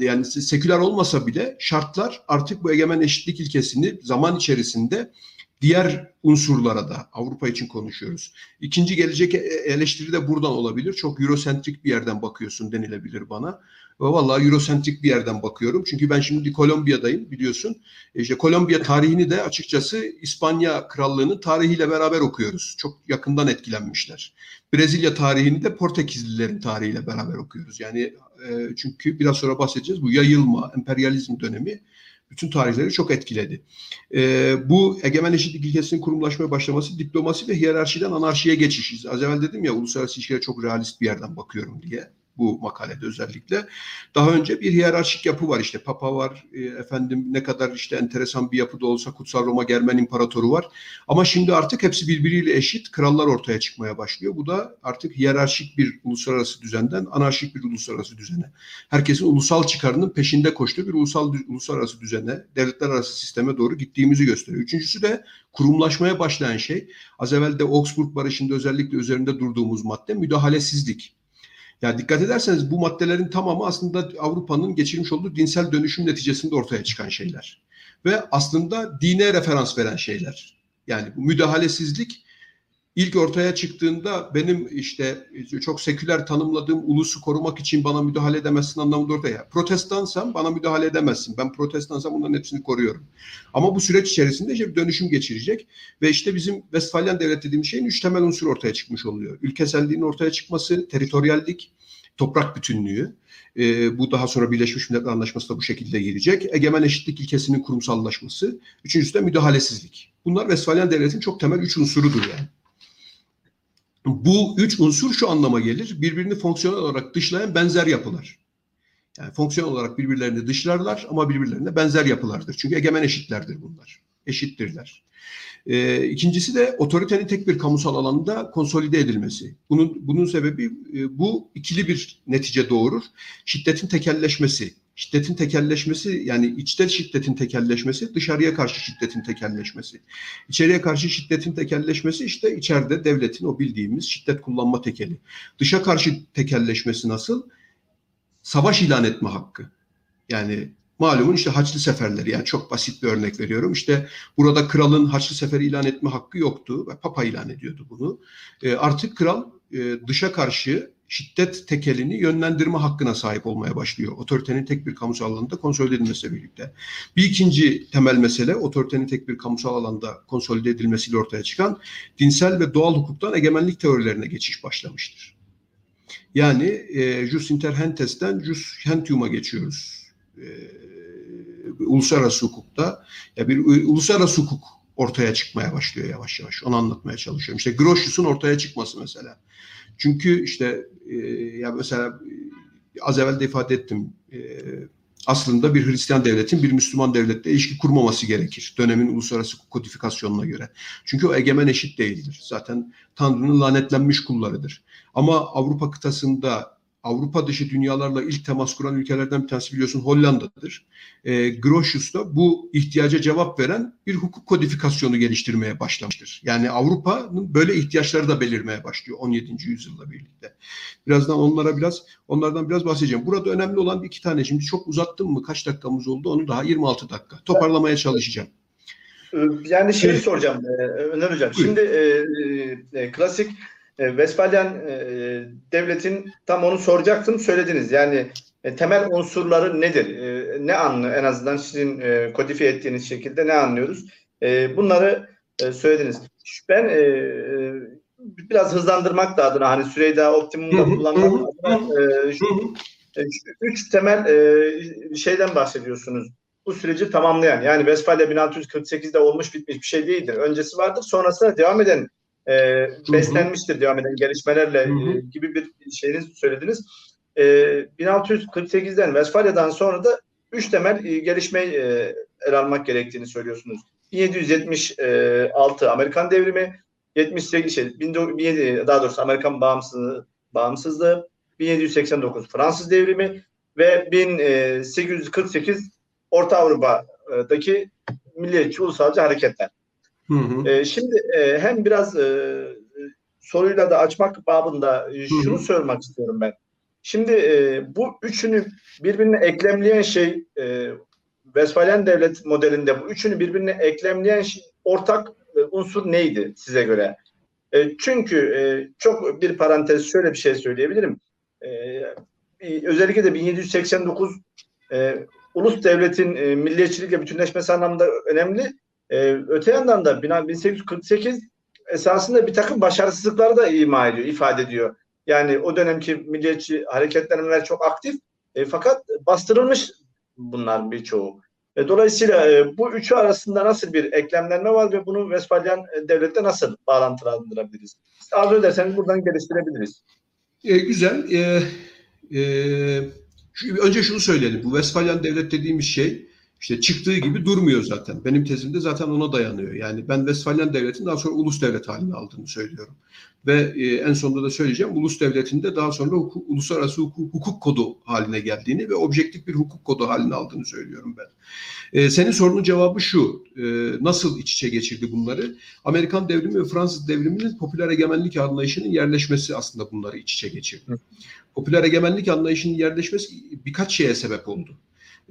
yani seküler olmasa bile şartlar artık bu egemen eşitlik ilkesini zaman içerisinde diğer unsurlara da Avrupa için konuşuyoruz. İkinci gelecek eleştiri de buradan olabilir. Çok Eurosentrik bir yerden bakıyorsun denilebilir bana. Vallahi Eurosentrik bir yerden bakıyorum. Çünkü ben şimdi Kolombiya'dayım biliyorsun. E işte Kolombiya tarihini de açıkçası İspanya Krallığı'nın tarihiyle beraber okuyoruz. Çok yakından etkilenmişler. Brezilya tarihini de Portekizlilerin tarihiyle beraber okuyoruz. Yani e, çünkü biraz sonra bahsedeceğiz. Bu yayılma, emperyalizm dönemi bütün tarihleri çok etkiledi. E, bu egemen eşitlik ilkesinin kurumlaşmaya başlaması diplomasi ve hiyerarşiden anarşiye geçiş. Az evvel dedim ya uluslararası ilişkilere çok realist bir yerden bakıyorum diye bu makalede özellikle. Daha önce bir hiyerarşik yapı var işte Papa var e, efendim ne kadar işte enteresan bir yapıda olsa Kutsal Roma Germen İmparatoru var. Ama şimdi artık hepsi birbiriyle eşit krallar ortaya çıkmaya başlıyor. Bu da artık hiyerarşik bir uluslararası düzenden anarşik bir uluslararası düzene. Herkesin ulusal çıkarının peşinde koştuğu bir ulusal uluslararası düzene, devletler arası sisteme doğru gittiğimizi gösteriyor. Üçüncüsü de kurumlaşmaya başlayan şey az evvel de Augsburg Barışı'nda özellikle üzerinde durduğumuz madde müdahalesizlik. Yani dikkat ederseniz bu maddelerin tamamı aslında Avrupa'nın geçirmiş olduğu dinsel dönüşüm neticesinde ortaya çıkan şeyler. Ve aslında dine referans veren şeyler. Yani bu müdahalesizlik ilk ortaya çıktığında benim işte çok seküler tanımladığım ulusu korumak için bana müdahale edemezsin anlamında ortaya. Protestansam bana müdahale edemezsin. Ben protestansam bunların hepsini koruyorum. Ama bu süreç içerisinde işte bir dönüşüm geçirecek ve işte bizim Westfalyan devlet dediğimiz şeyin üç temel unsur ortaya çıkmış oluyor. Ülkeselliğin ortaya çıkması, teritoriallik, toprak bütünlüğü. E, bu daha sonra Birleşmiş Milletler Anlaşması da bu şekilde gelecek. Egemen eşitlik ilkesinin kurumsallaşması. Üçüncüsü de müdahalesizlik. Bunlar Westfalyan devletin çok temel üç unsurudur yani. Bu üç unsur şu anlama gelir. Birbirini fonksiyonel olarak dışlayan benzer yapılar. Yani fonksiyon olarak birbirlerini dışlarlar ama birbirlerine benzer yapılardır. Çünkü egemen eşitlerdir bunlar. Eşittirler. E, ikincisi de otoritenin tek bir kamusal alanda konsolide edilmesi. Bunun bunun sebebi e, bu ikili bir netice doğurur. Şiddetin tekelleşmesi. Şiddetin tekelleşmesi yani içten şiddetin tekelleşmesi, dışarıya karşı şiddetin tekelleşmesi. İçeriye karşı şiddetin tekelleşmesi işte içeride devletin o bildiğimiz şiddet kullanma tekeli. Dışa karşı tekelleşmesi nasıl? Savaş ilan etme hakkı. Yani malumun işte Haçlı seferleri yani çok basit bir örnek veriyorum. İşte burada kralın Haçlı seferi ilan etme hakkı yoktu ve Papa ilan ediyordu bunu. E, artık kral e, dışa karşı şiddet tekelini yönlendirme hakkına sahip olmaya başlıyor. Otoritenin tek bir kamusal alanda konsolide edilmesiyle birlikte. Bir ikinci temel mesele otoritenin tek bir kamusal alanda konsolide edilmesiyle ortaya çıkan dinsel ve doğal hukuktan egemenlik teorilerine geçiş başlamıştır. Yani e, jus inter hentes'ten jus gentium'a geçiyoruz. E, uluslararası hukukta ya bir uluslararası hukuk ortaya çıkmaya başlıyor yavaş yavaş. Onu anlatmaya çalışıyorum. İşte Grotius'un ortaya çıkması mesela. Çünkü işte e, ya mesela az evvel de ifade ettim. E, aslında bir Hristiyan devletin bir Müslüman devletle ilişki kurmaması gerekir. Dönemin uluslararası kodifikasyonuna göre. Çünkü o egemen eşit değildir. Zaten Tanrı'nın lanetlenmiş kullarıdır. Ama Avrupa kıtasında Avrupa dışı dünyalarla ilk temas kuran ülkelerden bir tanesi biliyorsun Hollanda'dır. E, Grotius da bu ihtiyaca cevap veren bir hukuk kodifikasyonu geliştirmeye başlamıştır. Yani Avrupa'nın böyle ihtiyaçları da belirmeye başlıyor 17. yüzyılla birlikte. Birazdan onlara biraz onlardan biraz bahsedeceğim. Burada önemli olan iki tane şimdi çok uzattım mı kaç dakikamız oldu onu daha 26 dakika toparlamaya çalışacağım. Yani şey soracağım e, Öner Hocam. Buyurun. Şimdi e, e, klasik e, Westfalyan e, devletin tam onu soracaktım söylediniz. Yani e, temel unsurları nedir? E, ne anlı en azından sizin e, kodifiye ettiğiniz şekilde ne anlıyoruz? E, bunları e, söylediniz. Ben e, e biraz hızlandırmak da adına hani süreyi daha optimumda kullanmak adına e, şu, e, üç temel e, şeyden bahsediyorsunuz. Bu süreci tamamlayan yani Westfalia 1648'de olmuş bitmiş bir şey değildir. Öncesi vardır. Sonrasında devam eden e, beslenmiştir devam eden gelişmelerle. E, gibi bir şeyiniz söylediniz. E, 1648'den Westfalya'dan sonra da üç temel e, gelişmeyi e, ele almak gerektiğini söylüyorsunuz. 1776 Amerikan devrimi, 78 şey, 17, daha doğrusu Amerikan bağımsızlığı, bağımsızlığı, 1789 Fransız devrimi ve 1848 Orta Avrupa'daki milliyetçi ulusalcı hareketler. Hı hı. E, şimdi e, hem biraz e, soruyla da açmak babında e, şunu hı hı. sormak istiyorum ben. Şimdi e, bu üçünü birbirine eklemleyen şey e, Westfalen devlet modelinde bu üçünü birbirine eklemleyen şey, ortak e, unsur neydi size göre? E, çünkü e, çok bir parantez şöyle bir şey söyleyebilirim. E, özellikle de 1789 e, ulus devletin e, milliyetçilikle bütünleşmesi anlamında önemli. Ee, öte yandan da 1848 esasında bir takım başarısızlıkları da ima ediyor, ifade ediyor. Yani o dönemki milliyetçi hareketlenmeler çok aktif e, fakat bastırılmış bunlar birçoğu. E, dolayısıyla e, bu üçü arasında nasıl bir eklemlenme var ve bunu Vespalyan e, devlette nasıl bağlantılandırabiliriz? Arzu ederseniz buradan geliştirebiliriz. E, güzel. E, e, önce şunu söyleyelim. Bu Vespalyan devlet dediğimiz şey işte çıktığı gibi durmuyor zaten. Benim tezimde zaten ona dayanıyor. Yani ben Westfalyan devletin daha sonra ulus devlet halini aldığını söylüyorum. Ve e, en sonunda da söyleyeceğim ulus devletinde daha sonra hukuk, uluslararası hukuk, hukuk kodu haline geldiğini ve objektif bir hukuk kodu haline aldığını söylüyorum ben. E, senin sorunun cevabı şu. E, nasıl iç içe geçirdi bunları? Amerikan devrimi ve Fransız devriminin popüler egemenlik anlayışının yerleşmesi aslında bunları iç içe geçirdi. Popüler egemenlik anlayışının yerleşmesi birkaç şeye sebep oldu.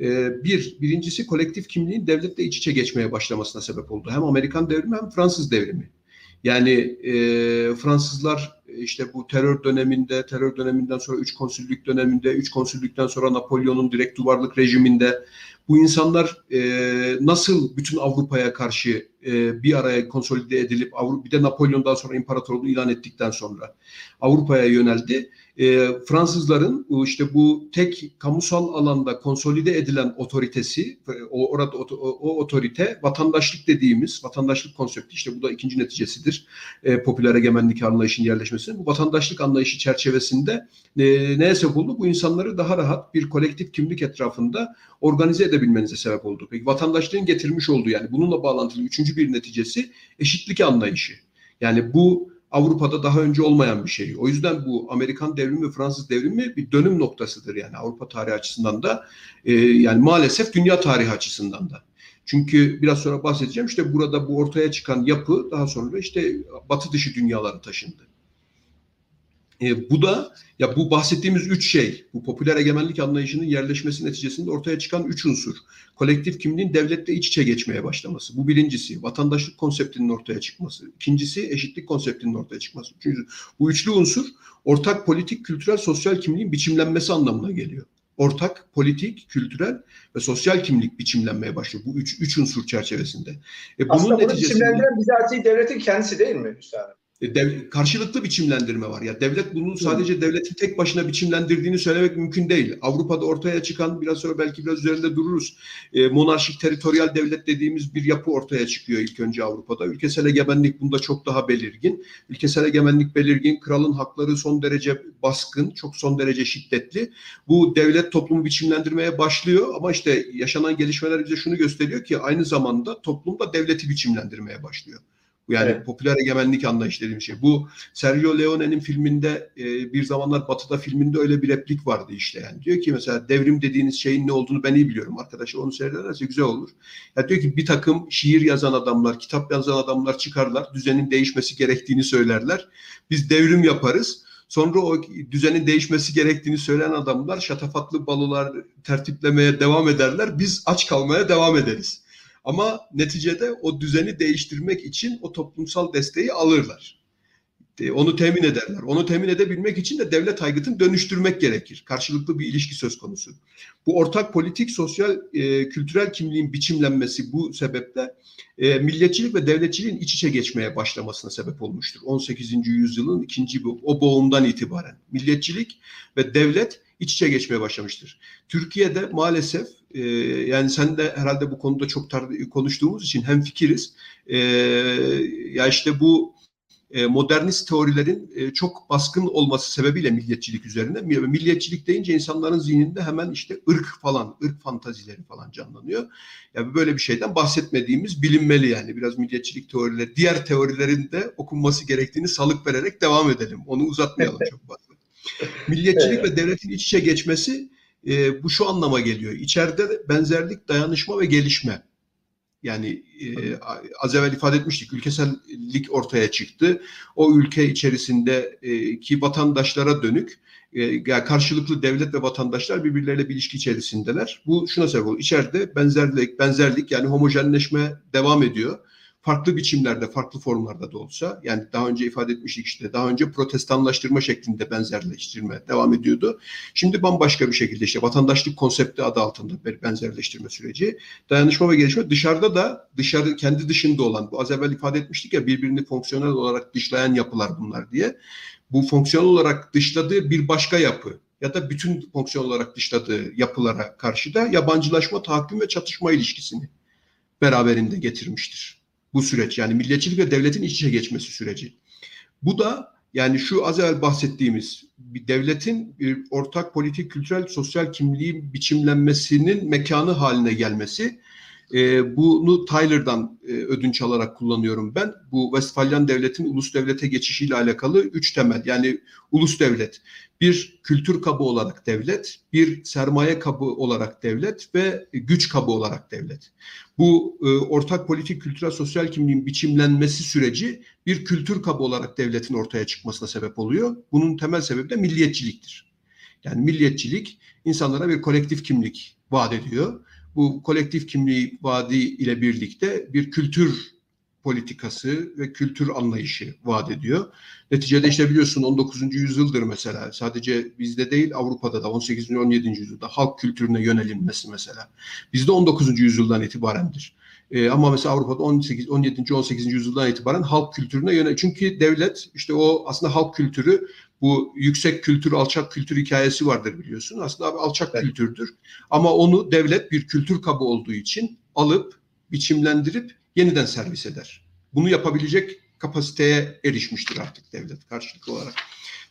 Ee, bir, birincisi kolektif kimliğin devletle iç içe geçmeye başlamasına sebep oldu. Hem Amerikan devrimi hem Fransız devrimi. Yani e, Fransızlar işte bu terör döneminde, terör döneminden sonra üç konsüllük döneminde, üç konsüllükten sonra Napolyon'un direkt duvarlık rejiminde bu insanlar e, nasıl bütün Avrupa'ya karşı e, bir araya konsolide edilip Avrupa bir de Napolyon'dan sonra imparatorluğu ilan ettikten sonra Avrupa'ya yöneldi e, Fransızların işte bu tek kamusal alanda konsolide edilen otoritesi, o, orada o, o otorite vatandaşlık dediğimiz vatandaşlık konsepti işte bu da ikinci neticesidir. E, popüler egemenlik anlayışının yerleşmesinin. Bu vatandaşlık anlayışı çerçevesinde e, neye sebep oldu? Bu insanları daha rahat bir kolektif kimlik etrafında organize edebilmenize sebep oldu. Peki vatandaşlığın getirmiş olduğu yani bununla bağlantılı üçüncü bir neticesi eşitlik anlayışı. Yani bu Avrupa'da daha önce olmayan bir şey. O yüzden bu Amerikan devrimi Fransız devrimi bir dönüm noktasıdır yani Avrupa tarihi açısından da e, yani maalesef dünya tarihi açısından da. Çünkü biraz sonra bahsedeceğim işte burada bu ortaya çıkan yapı daha sonra işte batı dışı dünyalara taşındı. E, bu da ya bu bahsettiğimiz üç şey, bu popüler egemenlik anlayışının yerleşmesi neticesinde ortaya çıkan üç unsur. Kolektif kimliğin devletle iç içe geçmeye başlaması. Bu birincisi. Vatandaşlık konseptinin ortaya çıkması. İkincisi eşitlik konseptinin ortaya çıkması. Üçüncüsü. Bu üçlü unsur ortak politik, kültürel, sosyal kimliğin biçimlenmesi anlamına geliyor. Ortak politik, kültürel ve sosyal kimlik biçimlenmeye başlıyor. Bu üç, üç unsur çerçevesinde. E bunun Aslında bunu neticesinde... biçimlendiren bizatihi devletin kendisi değil mi Hüsnü dev, karşılıklı biçimlendirme var. Ya devlet bunu sadece devletin tek başına biçimlendirdiğini söylemek mümkün değil. Avrupa'da ortaya çıkan biraz sonra belki biraz üzerinde dururuz. E, monarşik teritoryal devlet dediğimiz bir yapı ortaya çıkıyor ilk önce Avrupa'da. Ülkesel egemenlik bunda çok daha belirgin. Ülkesel egemenlik belirgin, kralın hakları son derece baskın, çok son derece şiddetli. Bu devlet toplumu biçimlendirmeye başlıyor ama işte yaşanan gelişmeler bize şunu gösteriyor ki aynı zamanda toplumda devleti biçimlendirmeye başlıyor. Yani evet. popüler egemenlik anlayış dediğim şey. Bu Sergio Leone'nin filminde e, bir zamanlar Batı'da filminde öyle bir replik vardı işte yani. Diyor ki mesela devrim dediğiniz şeyin ne olduğunu ben iyi biliyorum. Arkadaşlar onu seyrederse güzel olur. Ya diyor ki bir takım şiir yazan adamlar, kitap yazan adamlar çıkarlar. Düzenin değişmesi gerektiğini söylerler. Biz devrim yaparız. Sonra o düzenin değişmesi gerektiğini söyleyen adamlar şatafatlı balolar tertiplemeye devam ederler. Biz aç kalmaya devam ederiz. Ama neticede o düzeni değiştirmek için o toplumsal desteği alırlar. E, onu temin ederler. Onu temin edebilmek için de devlet aygıtını dönüştürmek gerekir. Karşılıklı bir ilişki söz konusu. Bu ortak politik, sosyal, e, kültürel kimliğin biçimlenmesi bu sebeple e, milliyetçilik ve devletçiliğin iç içe geçmeye başlamasına sebep olmuştur. 18. yüzyılın ikinci o boğumdan itibaren. Milliyetçilik ve devlet iç içe geçmeye başlamıştır. Türkiye'de maalesef e, yani sen de herhalde bu konuda çok tar- konuştuğumuz için hem fikiriz. E, ya işte bu e, modernist teorilerin e, çok baskın olması sebebiyle milliyetçilik üzerine. Milliyetçilik deyince insanların zihninde hemen işte ırk falan, ırk fantazileri falan canlanıyor. Yani böyle bir şeyden bahsetmediğimiz bilinmeli yani. Biraz milliyetçilik teorileri, diğer teorilerin de okunması gerektiğini salık vererek devam edelim. Onu uzatmayalım çok fazla. Milliyetçilik evet. ve devletin iç içe geçmesi e, bu şu anlama geliyor. İçeride benzerlik, dayanışma ve gelişme. Yani e, az evvel ifade etmiştik ülkesellik ortaya çıktı. O ülke içerisinde e, ki vatandaşlara dönük e, yani karşılıklı devlet ve vatandaşlar birbirleriyle bir ilişki içerisindeler. Bu şuna sebep oluyor. İçeride benzerlik, benzerlik yani homojenleşme devam ediyor farklı biçimlerde, farklı formlarda da olsa yani daha önce ifade etmiştik işte daha önce protestanlaştırma şeklinde benzerleştirme devam ediyordu. Şimdi bambaşka bir şekilde işte vatandaşlık konsepti adı altında bir benzerleştirme süreci. Dayanışma ve gelişme dışarıda da dışarı kendi dışında olan bu az evvel ifade etmiştik ya birbirini fonksiyonel olarak dışlayan yapılar bunlar diye. Bu fonksiyonel olarak dışladığı bir başka yapı ya da bütün fonksiyon olarak dışladığı yapılara karşı da yabancılaşma, tahakküm ve çatışma ilişkisini beraberinde getirmiştir bu süreç. Yani milliyetçilik ve devletin iç içe geçmesi süreci. Bu da yani şu az evvel bahsettiğimiz bir devletin bir ortak politik, kültürel, sosyal kimliği biçimlenmesinin mekanı haline gelmesi e, bunu Tyler'dan e, ödünç alarak kullanıyorum ben. Bu Westfalyan devletin ulus devlete geçişiyle alakalı üç temel. Yani ulus devlet, bir kültür kabı olarak devlet, bir sermaye kabı olarak devlet ve güç kabı olarak devlet. Bu e, ortak politik, kültürel, sosyal kimliğin biçimlenmesi süreci bir kültür kabı olarak devletin ortaya çıkmasına sebep oluyor. Bunun temel sebebi de milliyetçilik. Yani milliyetçilik insanlara bir kolektif kimlik vaat ediyor bu kolektif kimliği vaadi ile birlikte bir kültür politikası ve kültür anlayışı vaat ediyor. Neticede işte biliyorsun 19. yüzyıldır mesela sadece bizde değil Avrupa'da da 18. 17. yüzyılda halk kültürüne yönelinmesi mesela. Bizde 19. yüzyıldan itibarendir. Ee, ama mesela Avrupa'da 18, 17. 18. yüzyıldan itibaren halk kültürüne yönel. Çünkü devlet işte o aslında halk kültürü bu yüksek kültür, alçak kültür hikayesi vardır biliyorsun. Aslında abi alçak evet. kültürdür. Ama onu devlet bir kültür kabı olduğu için alıp, biçimlendirip yeniden servis eder. Bunu yapabilecek kapasiteye erişmiştir artık devlet karşılıklı olarak.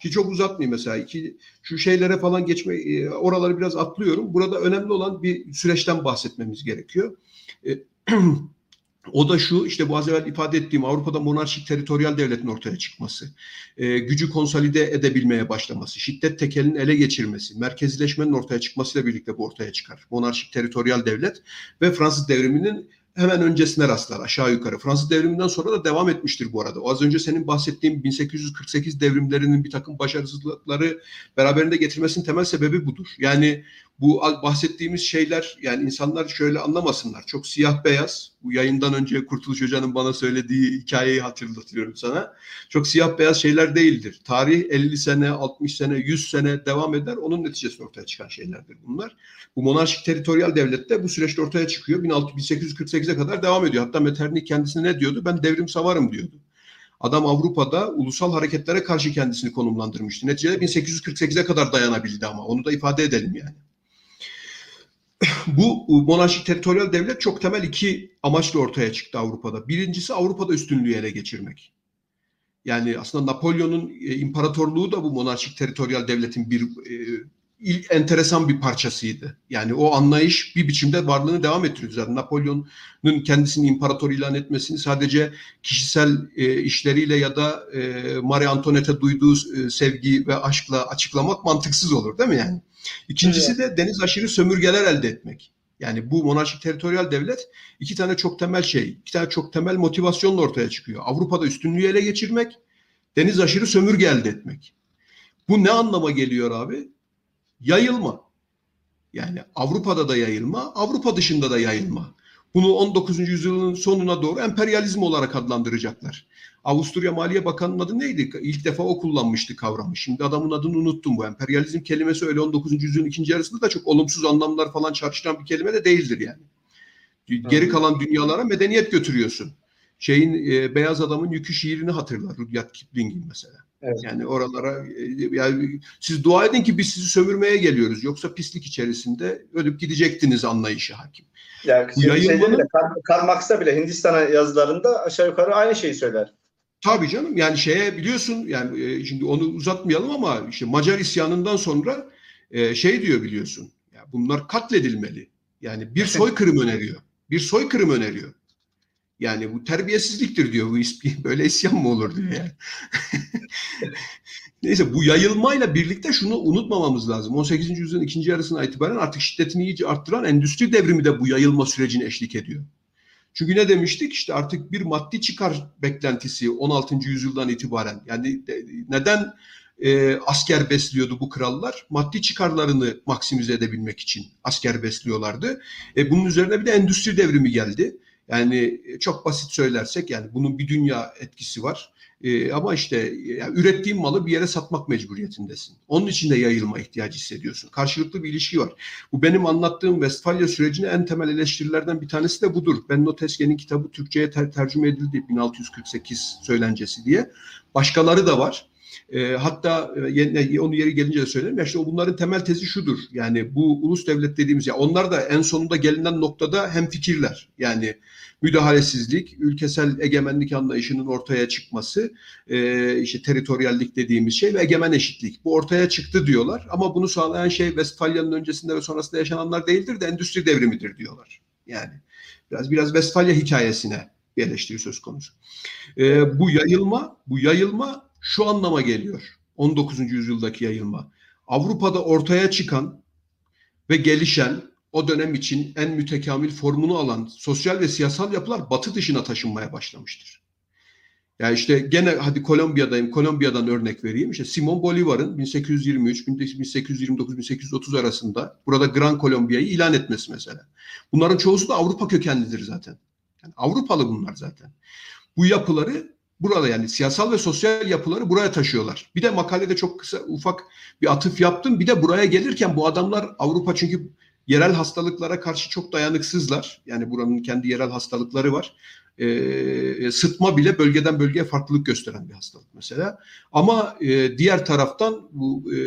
Ki çok uzatmayayım mesela. Iki, şu şeylere falan geçme, e, oraları biraz atlıyorum. Burada önemli olan bir süreçten bahsetmemiz gerekiyor. O da şu işte bu az evvel ifade ettiğim Avrupa'da monarşik teritoryal devletin ortaya çıkması, e, gücü konsolide edebilmeye başlaması, şiddet tekelinin ele geçirmesi, merkezileşmenin ortaya çıkmasıyla birlikte bu ortaya çıkar. Monarşik teritoryal devlet ve Fransız devriminin hemen öncesine rastlar aşağı yukarı. Fransız devriminden sonra da devam etmiştir bu arada. O az önce senin bahsettiğin 1848 devrimlerinin bir takım başarısızlıkları beraberinde getirmesinin temel sebebi budur. Yani bu bahsettiğimiz şeyler yani insanlar şöyle anlamasınlar. Çok siyah beyaz. Bu yayından önce Kurtuluş Hoca'nın bana söylediği hikayeyi hatırlatıyorum sana. Çok siyah beyaz şeyler değildir. Tarih 50 sene, 60 sene, 100 sene devam eder. Onun neticesinde ortaya çıkan şeylerdir bunlar. Bu monarşik teritoryal devlette bu süreçte ortaya çıkıyor. 1848'e kadar devam ediyor. Hatta Metternich kendisine ne diyordu? Ben devrim savarım diyordu. Adam Avrupa'da ulusal hareketlere karşı kendisini konumlandırmıştı. Neticede 1848'e kadar dayanabildi ama onu da ifade edelim yani. Bu monarşik teritoryal devlet çok temel iki amaçla ortaya çıktı Avrupa'da. Birincisi Avrupa'da üstünlüğü ele geçirmek. Yani aslında Napolyon'un e, imparatorluğu da bu monarşik teritoryal devletin bir e, enteresan bir parçasıydı. Yani o anlayış bir biçimde varlığını devam ettiriyor zaten. Napolyon'un kendisini imparator ilan etmesini sadece kişisel e, işleriyle ya da e, Marie Antoinette'e duyduğu e, sevgi ve aşkla açıklamak mantıksız olur değil mi yani? İkincisi de deniz aşırı sömürgeler elde etmek. Yani bu monarşik teritoryal devlet iki tane çok temel şey, iki tane çok temel motivasyonla ortaya çıkıyor. Avrupa'da üstünlüğü ele geçirmek, deniz aşırı sömürge elde etmek. Bu ne anlama geliyor abi? Yayılma. Yani Avrupa'da da yayılma, Avrupa dışında da yayılma. Bunu 19. yüzyılın sonuna doğru emperyalizm olarak adlandıracaklar. Avusturya Maliye Bakanı'nın adı neydi? İlk defa o kullanmıştı kavramı. Şimdi adamın adını unuttum bu. Emperyalizm kelimesi öyle 19. yüzyılın ikinci yarısında da çok olumsuz anlamlar falan çarpıştıran bir kelime de değildir yani. Geri kalan dünyalara medeniyet götürüyorsun. Şeyin e, Beyaz Adamın Yükü şiirini hatırlar Rudyard Kipling'in mesela. Evet. Yani oralara e, yani siz dua edin ki biz sizi sömürmeye geliyoruz. Yoksa pislik içerisinde ölüp gidecektiniz anlayışı hakim. Yani yayılmanın... de, Karl Marx'ta bile Hindistan yazılarında aşağı yukarı aynı şeyi söyler. Tabii canım yani şeye biliyorsun yani e, şimdi onu uzatmayalım ama işte Macar isyanından sonra e, şey diyor biliyorsun. Ya bunlar katledilmeli. Yani bir soykırım öneriyor. Bir soykırım öneriyor. Yani bu terbiyesizliktir diyor. Bu böyle isyan mı olur diyor yani. Neyse bu yayılmayla birlikte şunu unutmamamız lazım. 18. yüzyılın ikinci yarısına itibaren artık şiddetini iyice arttıran endüstri devrimi de bu yayılma sürecine eşlik ediyor. Çünkü ne demiştik? İşte artık bir maddi çıkar beklentisi 16. yüzyıldan itibaren. Yani neden e, asker besliyordu bu krallar? Maddi çıkarlarını maksimize edebilmek için asker besliyorlardı. E, bunun üzerine bir de endüstri devrimi geldi. Yani çok basit söylersek yani bunun bir dünya etkisi var. E, ama işte yani ürettiğin malı bir yere satmak mecburiyetindesin. Onun için de yayılma ihtiyacı hissediyorsun. Karşılıklı bir ilişki var. Bu benim anlattığım Westfalia sürecine en temel eleştirilerden bir tanesi de budur. Benno Teske'nin kitabı Türkçe'ye ter- tercüme edildi 1648 söylencesi diye. Başkaları da var. E, hatta e, onu yeri gelince de söylerim. Ya işte bunların temel tezi şudur. Yani bu ulus devlet dediğimiz ya onlar da en sonunda gelinen noktada hem fikirler. Yani müdahalesizlik, ülkesel egemenlik anlayışının ortaya çıkması, e, işte teritoryallik dediğimiz şey ve egemen eşitlik. Bu ortaya çıktı diyorlar ama bunu sağlayan şey Westfalya'nın öncesinde ve sonrasında yaşananlar değildir de endüstri devrimidir diyorlar. Yani biraz biraz Westfalya hikayesine bir eleştiri söz konusu. E, bu yayılma, bu yayılma şu anlama geliyor. 19. yüzyıldaki yayılma. Avrupa'da ortaya çıkan ve gelişen o dönem için en mütekamil formunu alan sosyal ve siyasal yapılar batı dışına taşınmaya başlamıştır. Yani işte gene hadi Kolombiya'dayım, Kolombiya'dan örnek vereyim. İşte Simon Bolivar'ın 1823, 1829, 1830 arasında burada Gran Kolombiya'yı ilan etmesi mesela. Bunların çoğusu da Avrupa kökenlidir zaten. Yani Avrupalı bunlar zaten. Bu yapıları burada yani siyasal ve sosyal yapıları buraya taşıyorlar. Bir de makalede çok kısa ufak bir atıf yaptım. Bir de buraya gelirken bu adamlar Avrupa çünkü yerel hastalıklara karşı çok dayanıksızlar. Yani buranın kendi yerel hastalıkları var. E, sıtma bile bölgeden bölgeye farklılık gösteren bir hastalık mesela. Ama e, diğer taraftan bu e,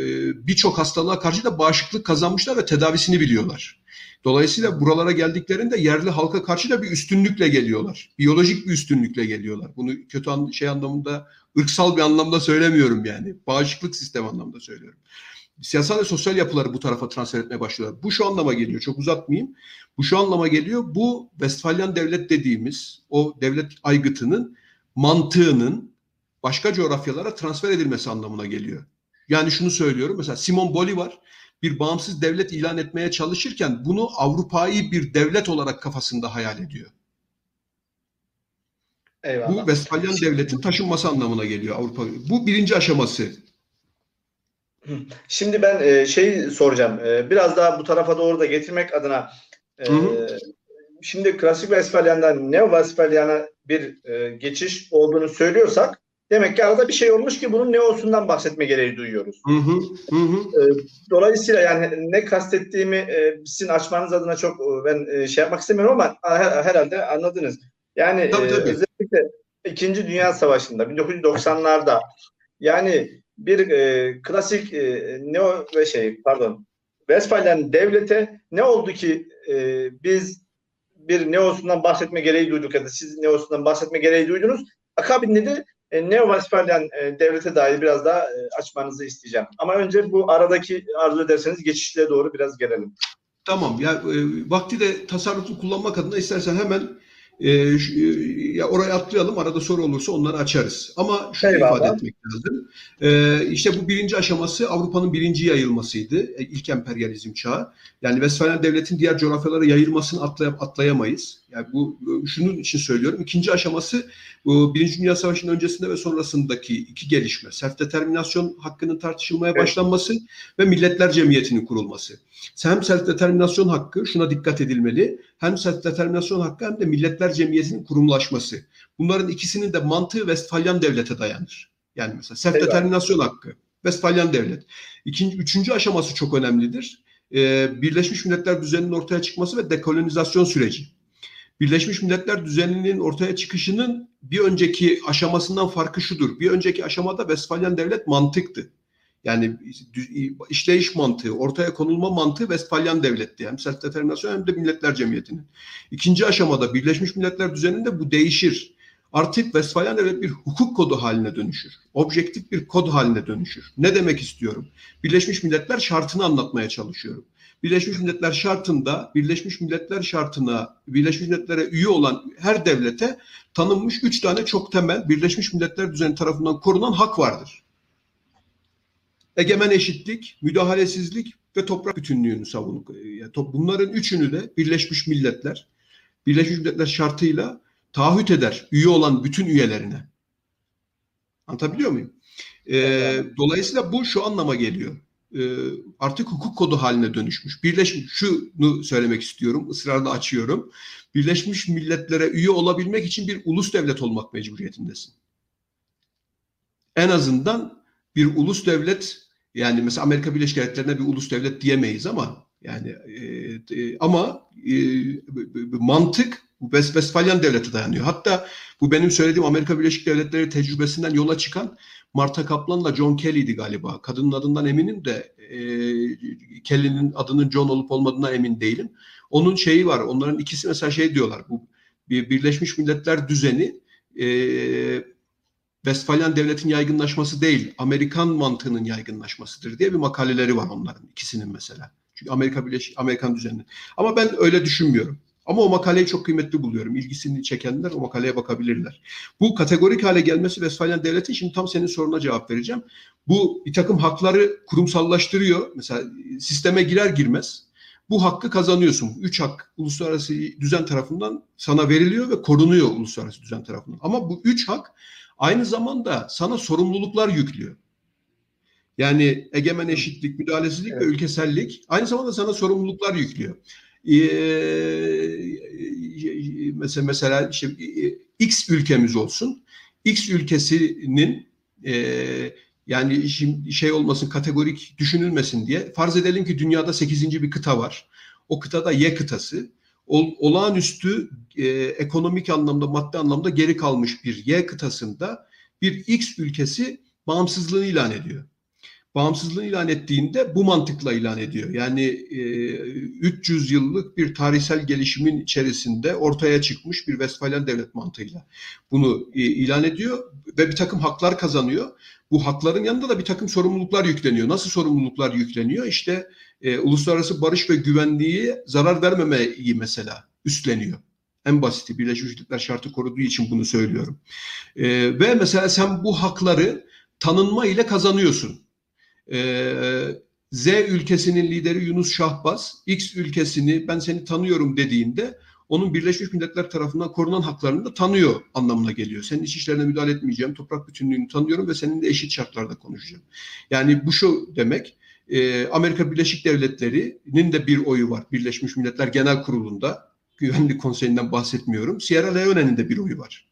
birçok hastalığa karşı da bağışıklık kazanmışlar ve tedavisini biliyorlar. Dolayısıyla buralara geldiklerinde yerli halka karşı da bir üstünlükle geliyorlar. Biyolojik bir üstünlükle geliyorlar. Bunu kötü an, şey anlamında, ırksal bir anlamda söylemiyorum yani. Bağışıklık sistemi anlamda söylüyorum siyasal ve sosyal yapıları bu tarafa transfer etmeye başlıyorlar. Bu şu anlama geliyor. Çok uzatmayayım. Bu şu anlama geliyor. Bu Westfalyan devlet dediğimiz o devlet aygıtının mantığının başka coğrafyalara transfer edilmesi anlamına geliyor. Yani şunu söylüyorum. Mesela Simon Bolivar bir bağımsız devlet ilan etmeye çalışırken bunu Avrupa'yı bir devlet olarak kafasında hayal ediyor. Eyvallah. Bu Westfalyan devletin taşınması anlamına geliyor Avrupa. Bu birinci aşaması. Şimdi ben şey soracağım. E, biraz daha bu tarafa doğru da getirmek adına e, Hı hı. şimdi klasik Westfalyan'dan Neo Westfalyan'a bir geçiş olduğunu söylüyorsak demek ki arada bir şey olmuş ki bunun Neo'sundan bahsetme gereği duyuyoruz. Hı hı, hı hı. Dolayısıyla yani ne kastettiğimi sizin açmanız adına çok ben şey yapmak istemiyorum ama her- herhalde anladınız. Yani Tabii, tabii. özellikle İkinci Dünya Savaşı'nda 1990'larda yani bir e, klasik e, neo ve şey pardon Westfalen devlete ne oldu ki e, biz bir neosundan bahsetme gereği duyduk ya da siz neosundan bahsetme gereği duydunuz. Akabinde de e, Neo Westfalen e, devlete dair biraz daha e, açmanızı isteyeceğim. Ama önce bu aradaki arzu ederseniz geçişlere doğru biraz gelelim. Tamam ya e, vakti de tasarruflu kullanmak adına istersen hemen e, şu- e, ya oraya atlayalım arada soru olursa onları açarız. Ama şunu Eyvallah. ifade etmek lazım. E, işte bu birinci aşaması Avrupa'nın birinci yayılmasıydı. E, ilk emperyalizm çağı. Yani Westfalen devletin diğer coğrafyalara yayılmasını atlay- atlayamayız. Yani bu şunun için söylüyorum. İkinci aşaması bu Birinci Dünya Savaşı'nın öncesinde ve sonrasındaki iki gelişme. Self determinasyon hakkının tartışılmaya Evet. başlanması ve Milletler Cemiyeti'nin kurulması. Hem self determinasyon hakkı şuna dikkat edilmeli. Hem self determinasyon hakkı hem de Milletler Cemiyeti'nin kurumlaşması. Bunların ikisinin de mantığı Westfalyan devlete dayanır. Yani mesela self determinasyon hakkı, Westfalyan devlet. İkinci, üçüncü aşaması çok önemlidir. Ee, Birleşmiş Milletler düzeninin ortaya çıkması ve dekolonizasyon süreci. Birleşmiş Milletler düzeninin ortaya çıkışının bir önceki aşamasından farkı şudur. Bir önceki aşamada Westfalyan devlet mantıktı. Yani işleyiş mantığı, ortaya konulma mantığı Westfalyan devletti. Hem self determinasyon hem de Milletler Cemiyeti'nin. İkinci aşamada Birleşmiş Milletler düzeninde bu değişir. Artık Westfalyan devlet bir hukuk kodu haline dönüşür. Objektif bir kod haline dönüşür. Ne demek istiyorum? Birleşmiş Milletler şartını anlatmaya çalışıyorum. Birleşmiş Milletler şartında Birleşmiş Milletler şartına Birleşmiş Milletler'e üye olan her devlete tanınmış üç tane çok temel Birleşmiş Milletler düzeni tarafından korunan hak vardır. Egemen eşitlik, müdahalesizlik ve toprak bütünlüğünü. Yani top- Bunların üçünü de Birleşmiş Milletler Birleşmiş Milletler şartıyla taahhüt eder üye olan bütün üyelerine. Anlatabiliyor muyum? Ee, dolayısıyla bu şu anlama geliyor. Ee, artık hukuk kodu haline dönüşmüş. Birleşmiş şunu söylemek istiyorum, ısrarla açıyorum. Birleşmiş Milletler'e üye olabilmek için bir ulus devlet olmak mecburiyetindesin. En azından bir ulus devlet yani mesela Amerika Birleşik Devletleri'ne bir ulus devlet diyemeyiz ama yani e, e, ama e, mantık Westfalyan devleti dayanıyor. Hatta bu benim söylediğim Amerika Birleşik Devletleri tecrübesinden yola çıkan Marta Kaplan'la John Kelly'di galiba. Kadının adından eminim de e, Kelly'nin adının John olup olmadığına emin değilim. Onun şeyi var. Onların ikisi mesela şey diyorlar. Bu bir Birleşmiş Milletler düzeni e, Westfalyan devletin yaygınlaşması değil, Amerikan mantığının yaygınlaşmasıdır diye bir makaleleri var onların ikisinin mesela. Çünkü Amerika Birleşik Amerikan düzeninin. Ama ben öyle düşünmüyorum. Ama o makaleyi çok kıymetli buluyorum. İlgisini çekenler o makaleye bakabilirler. Bu kategorik hale gelmesi Westfalyan devleti şimdi tam senin soruna cevap vereceğim. Bu bir takım hakları kurumsallaştırıyor. Mesela sisteme girer girmez bu hakkı kazanıyorsun. Üç hak uluslararası düzen tarafından sana veriliyor ve korunuyor uluslararası düzen tarafından. Ama bu üç hak aynı zamanda sana sorumluluklar yüklüyor. Yani egemen eşitlik, müdahalesizlik Evet. ve ülkesellik aynı zamanda sana sorumluluklar yüklüyor. Ee, mesela mesela işte e, X ülkemiz olsun. X ülkesinin e, yani şimdi şey olmasın kategorik düşünülmesin diye farz edelim ki dünyada 8. bir kıta var. O kıtada Y kıtası. Ol, olağanüstü e, ekonomik anlamda, maddi anlamda geri kalmış bir Y kıtasında bir X ülkesi bağımsızlığını ilan ediyor. Bağımsızlığını ilan ettiğinde bu mantıkla ilan ediyor. Yani e, 300 yıllık bir tarihsel gelişimin içerisinde ortaya çıkmış bir Westfalen devlet mantığıyla bunu e, ilan ediyor ve bir takım haklar kazanıyor. Bu hakların yanında da bir takım sorumluluklar yükleniyor. Nasıl sorumluluklar yükleniyor? İşte e, uluslararası barış ve güvenliği zarar vermemeyi mesela üstleniyor. En basiti Birleşmiş Milletler Şartı koruduğu için bunu söylüyorum. E, ve mesela sen bu hakları tanınma ile kazanıyorsun. E, Z ülkesinin lideri Yunus Şahbaz, X ülkesini ben seni tanıyorum dediğinde onun Birleşmiş Milletler tarafından korunan haklarını da tanıyor anlamına geliyor. Senin iç işlerine müdahale etmeyeceğim, toprak bütünlüğünü tanıyorum ve seninle eşit şartlarda konuşacağım. Yani bu şu demek, e, Amerika Birleşik Devletleri'nin de bir oyu var Birleşmiş Milletler Genel Kurulu'nda. Güvenlik Konseyi'nden bahsetmiyorum. Sierra Leone'nin de bir oyu var.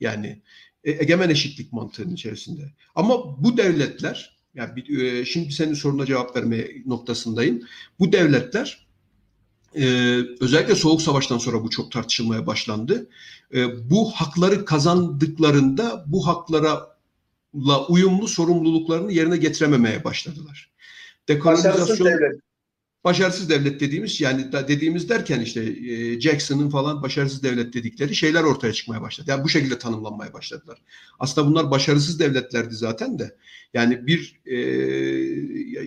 Yani e, egemen eşitlik mantığının içerisinde. Ama bu devletler, yani bir, e, şimdi senin soruna cevap verme noktasındayım. Bu devletler e, özellikle Soğuk Savaş'tan sonra bu çok tartışılmaya başlandı. E, bu hakları kazandıklarında bu haklara uyumlu sorumluluklarını yerine getirememeye başladılar. Başarısız Dekolonizasyon devlet. başarısız devlet dediğimiz yani dediğimiz derken işte e, Jackson'ın falan başarısız devlet dedikleri şeyler ortaya çıkmaya başladı. Yani bu şekilde tanımlanmaya başladılar. Aslında bunlar başarısız devletlerdi zaten de. Yani bir e,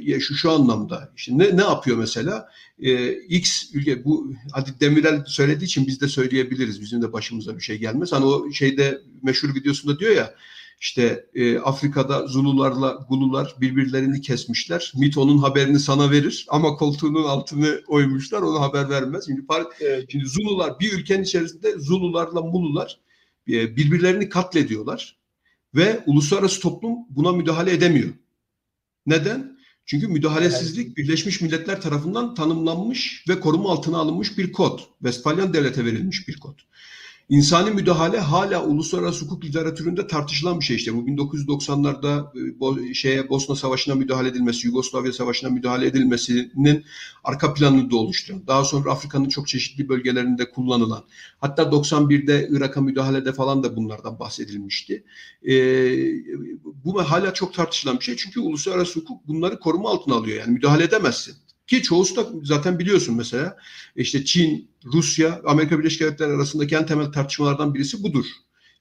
ya şu şu anlamda işte ne ne yapıyor mesela? E, X ülke bu hadi Demirel söylediği için biz de söyleyebiliriz. Bizim de başımıza bir şey gelmez. Hani o şeyde meşhur videosunda diyor ya işte e, Afrika'da Zulularla Gulular birbirlerini kesmişler. MIT onun haberini sana verir ama koltuğunun altını oymuşlar onu haber vermez. Şimdi, Evet. şimdi Zulular bir ülkenin içerisinde Zulularla Mulular e, birbirlerini katlediyorlar ve uluslararası toplum buna müdahale edemiyor. Neden? Çünkü müdahalesizlik Birleşmiş Milletler tarafından tanımlanmış ve koruma altına alınmış bir kod. Westfalyan Devlet'e verilmiş bir kod. İnsani müdahale hala uluslararası hukuk literatüründe tartışılan bir şey işte. Bu 1990'larda e, şeye Bosna Savaşı'na müdahale edilmesi, Yugoslavya Savaşı'na müdahale edilmesinin arka planını da oluşturan. Daha sonra Afrika'nın çok çeşitli bölgelerinde kullanılan. Hatta 91'de Irak'a müdahalede falan da bunlardan bahsedilmişti. Ee, bu hala çok tartışılan bir şey. Çünkü uluslararası hukuk bunları koruma altına alıyor. Yani müdahale edemezsin. Ki çoğusu da zaten biliyorsun mesela işte Çin, Rusya, Amerika Birleşik Devletleri arasındaki en temel tartışmalardan birisi budur.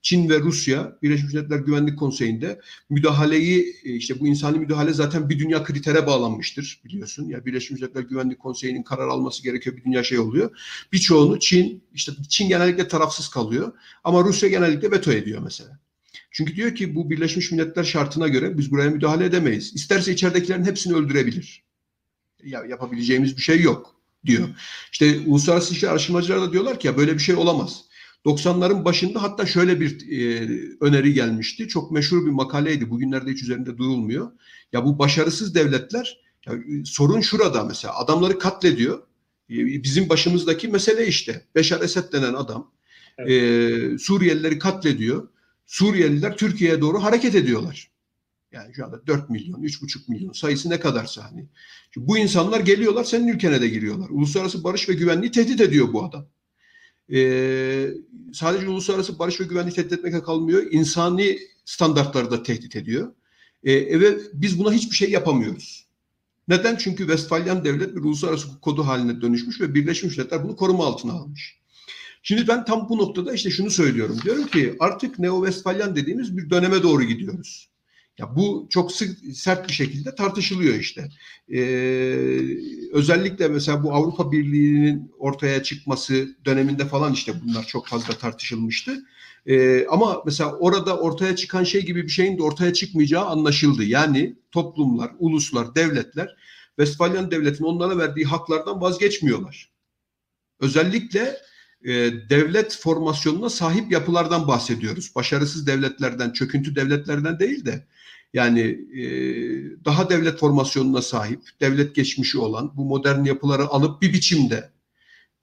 Çin ve Rusya Birleşmiş Milletler Güvenlik Konseyi'nde müdahaleyi e, işte bu insani müdahale zaten bir dünya kritere bağlanmıştır biliyorsun. Ya yani Birleşmiş Milletler Güvenlik Konseyi'nin karar alması gerekiyor bir dünya şey oluyor. Birçoğunu Çin işte Çin genellikle tarafsız kalıyor ama Rusya genellikle veto ediyor mesela. Çünkü diyor ki bu Birleşmiş Milletler şartına göre biz buraya müdahale edemeyiz. İsterse içeridekilerin hepsini öldürebilir. Ya yapabileceğimiz bir şey yok diyor. İşte uluslararası ilişkiler araştırmacılar da diyorlar ki ya böyle bir şey olamaz. 90'ların başında hatta şöyle bir e, öneri gelmişti. Çok meşhur bir makaleydi. Bugünlerde hiç üzerinde durulmuyor. Ya bu başarısız devletler ya, sorun şurada mesela adamları katlediyor. E, bizim başımızdaki mesele işte. Beşar Esed denen adam evet. e, Suriyelileri katlediyor. Suriyeliler Türkiye'ye doğru hareket ediyorlar. Yani şu anda 4 milyon, 3,5 milyon sayısı ne kadarsa hani. Şimdi bu insanlar geliyorlar senin ülkene de giriyorlar. Uluslararası barış ve güvenliği tehdit ediyor bu adam. Ee, sadece uluslararası barış ve güvenliği tehdit etmekle kalmıyor. İnsani standartları da tehdit ediyor. Ee, ve biz buna hiçbir şey yapamıyoruz. Neden? Çünkü Westfalyan devlet bir uluslararası kodu haline dönüşmüş ve Birleşmiş Milletler bunu koruma altına almış. Şimdi ben tam bu noktada işte şunu söylüyorum. Diyorum ki artık Neo-Westfalyan dediğimiz bir döneme doğru gidiyoruz. Ya bu çok sık sert bir şekilde tartışılıyor işte. Ee, özellikle mesela bu Avrupa Birliği'nin ortaya çıkması döneminde falan işte bunlar çok fazla tartışılmıştı. Ee, ama mesela orada ortaya çıkan şey gibi bir şeyin de ortaya çıkmayacağı anlaşıldı. Yani toplumlar, uluslar, devletler Westfalyan Devleti'nin onlara verdiği haklardan vazgeçmiyorlar. Özellikle e, devlet formasyonuna sahip yapılardan bahsediyoruz. Başarısız devletlerden, çöküntü devletlerden değil de yani e, daha devlet formasyonuna sahip, devlet geçmişi olan bu modern yapıları alıp bir biçimde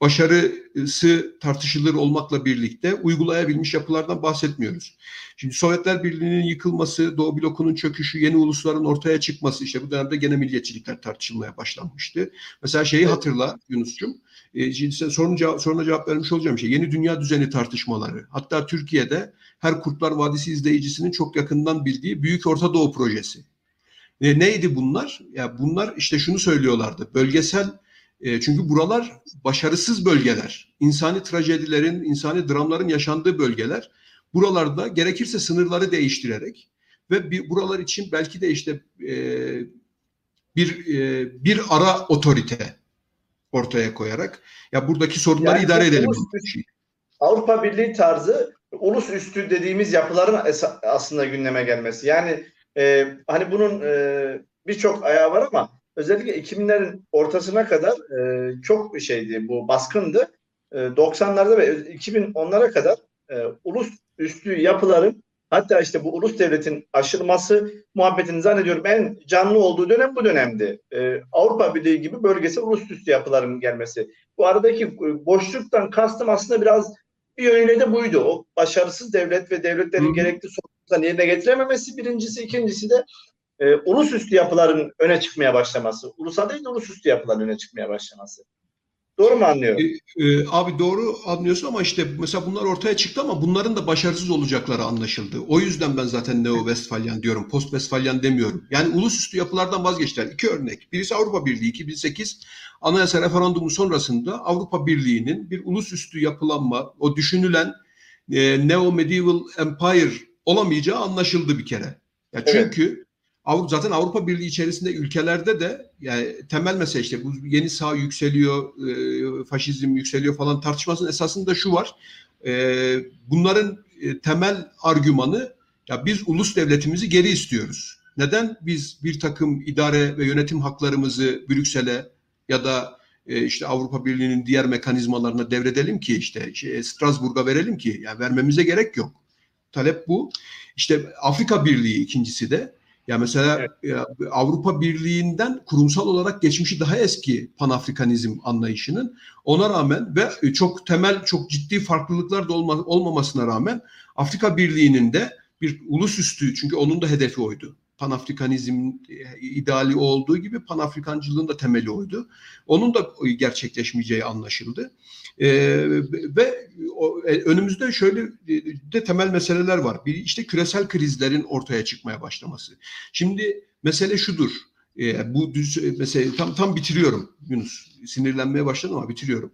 başarısı tartışılır olmakla birlikte uygulayabilmiş yapılardan bahsetmiyoruz. Şimdi Sovyetler Birliği'nin yıkılması, Doğu blokunun çöküşü, yeni ulusların ortaya çıkması işte bu dönemde gene milliyetçilikler tartışılmaya başlanmıştı. Mesela şeyi hatırla Yunus'cum. E, şimdi sorun cevap, soruna cevap vermiş olacağım şey. Yeni dünya düzeni tartışmaları. Hatta Türkiye'de her Kurtlar Vadisi izleyicisinin çok yakından bildiği Büyük Orta Doğu Projesi. E, neydi bunlar? Ya bunlar işte şunu söylüyorlardı. Bölgesel e, çünkü buralar başarısız bölgeler. İnsani trajedilerin, insani dramların yaşandığı bölgeler. Buralarda gerekirse sınırları değiştirerek ve bir, buralar için belki de işte e, bir e, bir ara otorite ortaya koyarak ya buradaki sorunları Yani idare edelim. ulus- Avrupa Birliği tarzı ulus üstü dediğimiz yapıların aslında gündeme gelmesi. Yani e, hani bunun e, birçok ayağı var ama özellikle 2000'lerin ortasına kadar e, çok şeydi bu baskındı. 90'larda ve 2010'lara kadar e, ulus üstü yapıların hatta işte bu ulus devletin aşılması muhabbetini zannediyorum en canlı olduğu dönem bu dönemdi. E, Avrupa Birliği gibi bölgesel ulus üstü yapıların gelmesi. Bu aradaki e, boşluktan kastım aslında biraz bir yönüyle de buydu. O başarısız devlet ve devletlerin Hı. gerekli sorumluluklarını yerine getirememesi birincisi, ikincisi de e, ulus üstü yapıların öne çıkmaya başlaması. Ulusal değil de ulus üstü yapıların öne çıkmaya başlaması. Doğru mu anlıyorum? E, e, abi doğru anlıyorsun ama işte mesela bunlar ortaya çıktı ama bunların da başarısız olacakları anlaşıldı. O yüzden ben zaten Neo Westfalyan diyorum. Post Westfalyan demiyorum. Yani ulusüstü yapılardan vazgeçtiler. İki örnek. Birisi Avrupa Birliği 2008 anayasa referandumu sonrasında Avrupa Birliği'nin bir ulusüstü yapılanma, o düşünülen e, Neo Medieval Empire olamayacağı anlaşıldı bir kere. Ya çünkü. Avrupa, zaten Avrupa Birliği içerisinde ülkelerde de yani temel mesele işte bu yeni sağ yükseliyor, e, faşizm yükseliyor falan tartışmasının esasında şu var. E, bunların e, temel argümanı ya biz ulus devletimizi geri istiyoruz. Neden biz bir takım idare ve yönetim haklarımızı Brüksel'e ya da e, işte Avrupa Birliği'nin diğer mekanizmalarına devredelim ki işte şey, Strasbourg'a verelim ki yani vermemize gerek yok. Talep bu. İşte Afrika Birliği ikincisi de ya mesela evet. Avrupa Birliği'nden kurumsal olarak geçmişi daha eski Panafrikanizm anlayışının ona rağmen ve çok temel çok ciddi farklılıklar da olma, olmamasına rağmen Afrika Birliği'nin de bir ulusüstü çünkü onun da hedefi oydu. Panafrikanizm e, ideali olduğu gibi Panafrikancılığın da temeli oydu. Onun da gerçekleşmeyeceği anlaşıldı. E, ve o, e, önümüzde şöyle e, de temel meseleler var. Bir işte küresel krizlerin ortaya çıkmaya başlaması. Şimdi mesele şudur. E, bu düz, mesela tam tam bitiriyorum Yunus. Sinirlenmeye başladım ama bitiriyorum.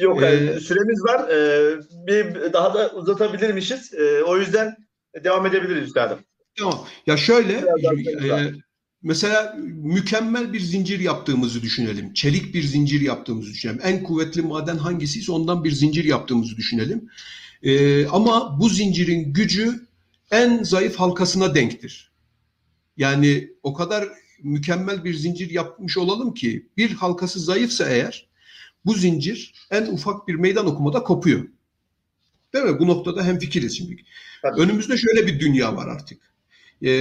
Yok ee, süremiz var. Ee, bir daha da uzatabilirmişiz. Ee, o yüzden devam edebiliriz üstadım. Tamam. Ya şöyle e, mesela mükemmel bir zincir yaptığımızı düşünelim. Çelik bir zincir yaptığımızı düşünelim. En kuvvetli maden hangisiyse ondan bir zincir yaptığımızı düşünelim. E, ama bu zincirin gücü en zayıf halkasına denktir. Yani o kadar mükemmel bir zincir yapmış olalım ki bir halkası zayıfsa eğer bu zincir en ufak bir meydan okumada kopuyor. Değil mi? Bu noktada hem fikiriz şimdi. Tabii. Önümüzde şöyle bir dünya var artık e,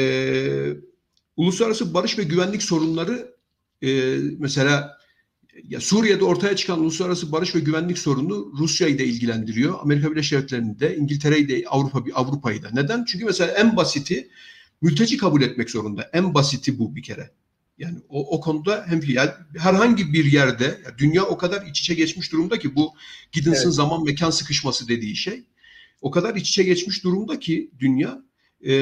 uluslararası barış ve güvenlik sorunları e, mesela ya Suriye'de ortaya çıkan uluslararası barış ve güvenlik sorunu Rusya'yı da ilgilendiriyor. Amerika Birleşik Devletleri'ni de, İngiltere'yi de, Avrupa Avrupa'yı da. Neden? Çünkü mesela en basiti mülteci kabul etmek zorunda. En basiti bu bir kere. Yani o, o konuda hem yani herhangi bir yerde dünya o kadar iç içe geçmiş durumda ki bu Giddens'ın evet. zaman mekan sıkışması dediği şey o kadar iç içe geçmiş durumda ki dünya e,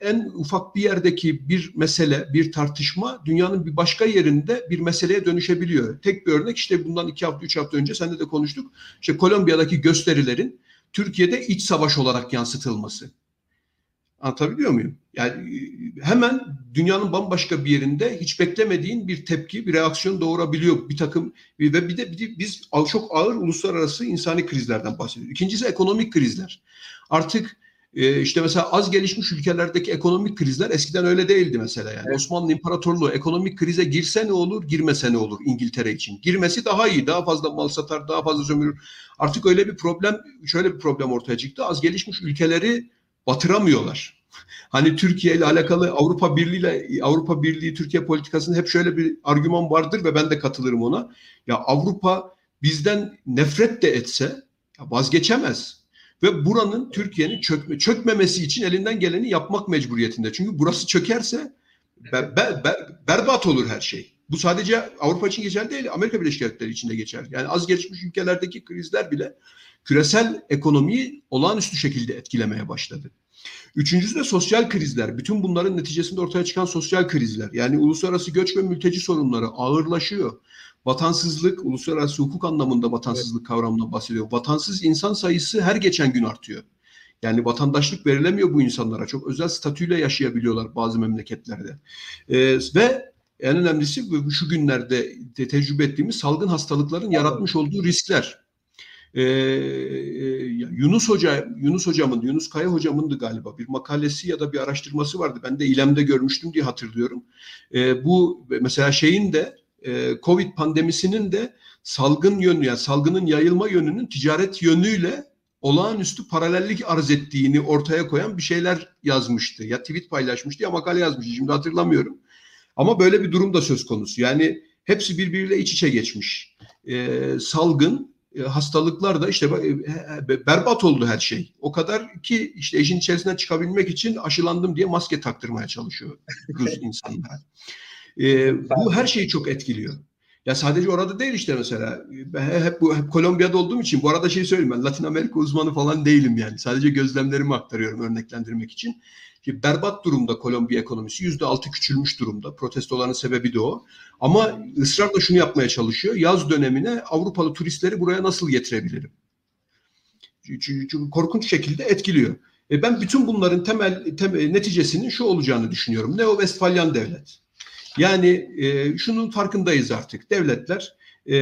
en ufak bir yerdeki bir mesele, bir tartışma dünyanın bir başka yerinde bir meseleye dönüşebiliyor. Tek bir örnek işte bundan iki hafta, üç hafta önce sende de konuştuk. İşte Kolombiya'daki gösterilerin Türkiye'de iç savaş olarak yansıtılması. Anlatabiliyor muyum? Yani hemen dünyanın bambaşka bir yerinde hiç beklemediğin bir tepki, bir reaksiyon doğurabiliyor bir takım ve bir de, bir de biz çok ağır uluslararası insani krizlerden bahsediyoruz. İkincisi ekonomik krizler. Artık ee, işte mesela az gelişmiş ülkelerdeki ekonomik krizler eskiden öyle değildi mesela yani. Evet. Osmanlı İmparatorluğu ekonomik krize girse ne olur, girmese ne olur İngiltere için. Girmesi daha iyi, daha fazla mal satar, daha fazla sömürür. Artık öyle bir problem, şöyle bir problem ortaya çıktı. Az gelişmiş ülkeleri batıramıyorlar. Hani Türkiye ile alakalı Avrupa Birliği ile Avrupa Birliği Türkiye politikasının hep şöyle bir argüman vardır ve ben de katılırım ona. Ya Avrupa bizden nefret de etse vazgeçemez. Ve buranın Türkiye'nin çökme, çökmemesi için elinden geleni yapmak mecburiyetinde. Çünkü burası çökerse ber, ber, ber, berbat olur her şey. Bu sadece Avrupa için geçerli değil, Amerika Birleşik Devletleri için de geçer. Yani az gelişmiş ülkelerdeki krizler bile küresel ekonomiyi olağanüstü şekilde etkilemeye başladı. Üçüncüsü de sosyal krizler. Bütün bunların neticesinde ortaya çıkan sosyal krizler. Yani uluslararası göç ve mülteci sorunları ağırlaşıyor. Vatansızlık, uluslararası hukuk anlamında vatansızlık evet. kavramından bahsediyor. Vatansız insan sayısı her geçen gün artıyor. Yani vatandaşlık verilemiyor bu insanlara. Çok özel statüyle yaşayabiliyorlar bazı memleketlerde. Ee, ve en önemlisi şu günlerde de tecrübe ettiğimiz salgın hastalıkların yaratmış olduğu riskler. Ee, Yunus Hoca, Yunus hocamın, Yunus Kaya hocamındı galiba bir makalesi ya da bir araştırması vardı. Ben de İlem'de görmüştüm diye hatırlıyorum. Ee, bu mesela şeyin de e, Covid pandemisinin de salgın yönü yani salgının yayılma yönünün ticaret yönüyle olağanüstü paralellik arz ettiğini ortaya koyan bir şeyler yazmıştı. Ya tweet paylaşmıştı ya makale yazmıştı. Şimdi hatırlamıyorum. Ama böyle bir durum da söz konusu. Yani hepsi birbiriyle iç içe geçmiş. Ee, salgın, e, hastalıklar da işte e, berbat oldu her şey. O kadar ki işte işin içerisinden çıkabilmek için aşılandım diye maske taktırmaya çalışıyor Rus insanlar. Ee, bu her şeyi çok etkiliyor. Ya sadece orada değil işte mesela. Ben hep bu hep Kolombiya'da olduğum için bu arada şey söyleyeyim ben Latin Amerika uzmanı falan değilim yani. Sadece gözlemlerimi aktarıyorum örneklendirmek için. Şimdi berbat durumda Kolombiya ekonomisi. Yüzde altı küçülmüş durumda. Protestoların sebebi de o. Ama ısrarla şunu yapmaya çalışıyor. Yaz dönemine Avrupalı turistleri buraya nasıl getirebilirim? Çünkü korkunç şekilde etkiliyor. E ben bütün bunların temel, temel neticesinin şu olacağını düşünüyorum. Neo-Vestfalyan devlet. Yani e, şunun farkındayız artık. Devletler e,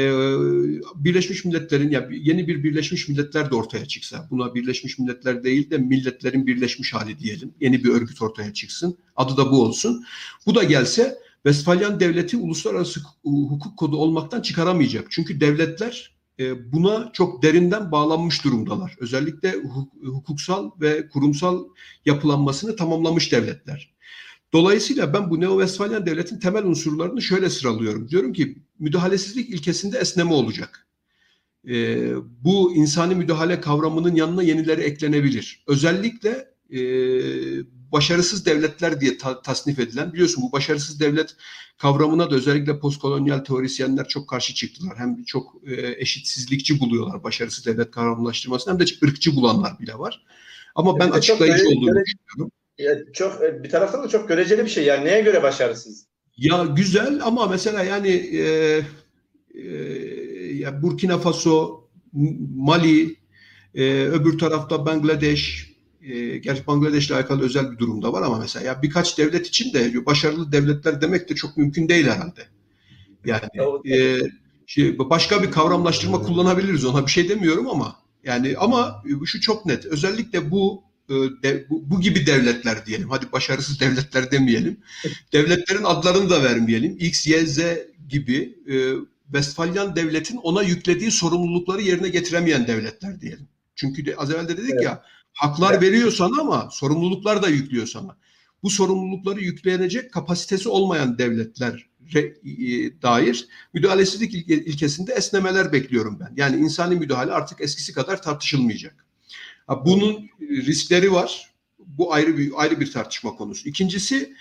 Birleşmiş Milletler'in ya yeni bir Birleşmiş Milletler de ortaya çıksa, buna Birleşmiş Milletler değil de milletlerin birleşmiş hali diyelim. Yeni bir örgüt ortaya çıksın. Adı da bu olsun. Bu da gelse Westfalyan devleti uluslararası hukuk kodu olmaktan çıkaramayacak. Çünkü devletler e, buna çok derinden bağlanmış durumdalar. Özellikle hukuksal ve kurumsal yapılanmasını tamamlamış devletler. Dolayısıyla ben bu Neo-Vestfalyan devletin temel unsurlarını şöyle sıralıyorum. Diyorum ki müdahalesizlik ilkesinde esneme olacak. Ee, bu insani müdahale kavramının yanına yenileri eklenebilir. Özellikle e, başarısız devletler diye ta- tasnif edilen biliyorsun bu başarısız devlet kavramına da özellikle postkolonyal teorisyenler çok karşı çıktılar. Hem çok e, eşitsizlikçi buluyorlar başarısız devlet kavramlaştırmasını hem de ırkçı bulanlar bile var. Ama ben açıklayıcı olduğunu düşünüyorum. Ya çok e, bir taraftan da çok göreceli bir şey. Yani neye göre başarısız? Ya güzel ama mesela yani e, e, ya Burkina Faso, Mali, e, öbür tarafta Bangladeş, e, gerçi Bangladeş'le alakalı özel bir durumda var ama mesela ya birkaç devlet için de başarılı devletler demek de çok mümkün değil herhalde. Yani e, şey, başka bir kavramlaştırma kullanabiliriz ona bir şey demiyorum ama yani ama şu çok net. Özellikle bu de, bu, bu gibi devletler diyelim. Hadi başarısız devletler demeyelim. Devletlerin adlarını da vermeyelim. X, Y, Z gibi e, Westfalyan devletin ona yüklediği sorumlulukları yerine getiremeyen devletler diyelim. Çünkü de, az evvel de dedik evet. ya haklar evet. veriyor sana ama sorumluluklar da yüklüyor sana. Bu sorumlulukları yüklenecek kapasitesi olmayan devletler e, dair müdahalesizlik ilkesinde esnemeler bekliyorum ben. Yani insani müdahale artık eskisi kadar tartışılmayacak. Bunun riskleri var. Bu ayrı bir ayrı bir tartışma konusu. İkincisi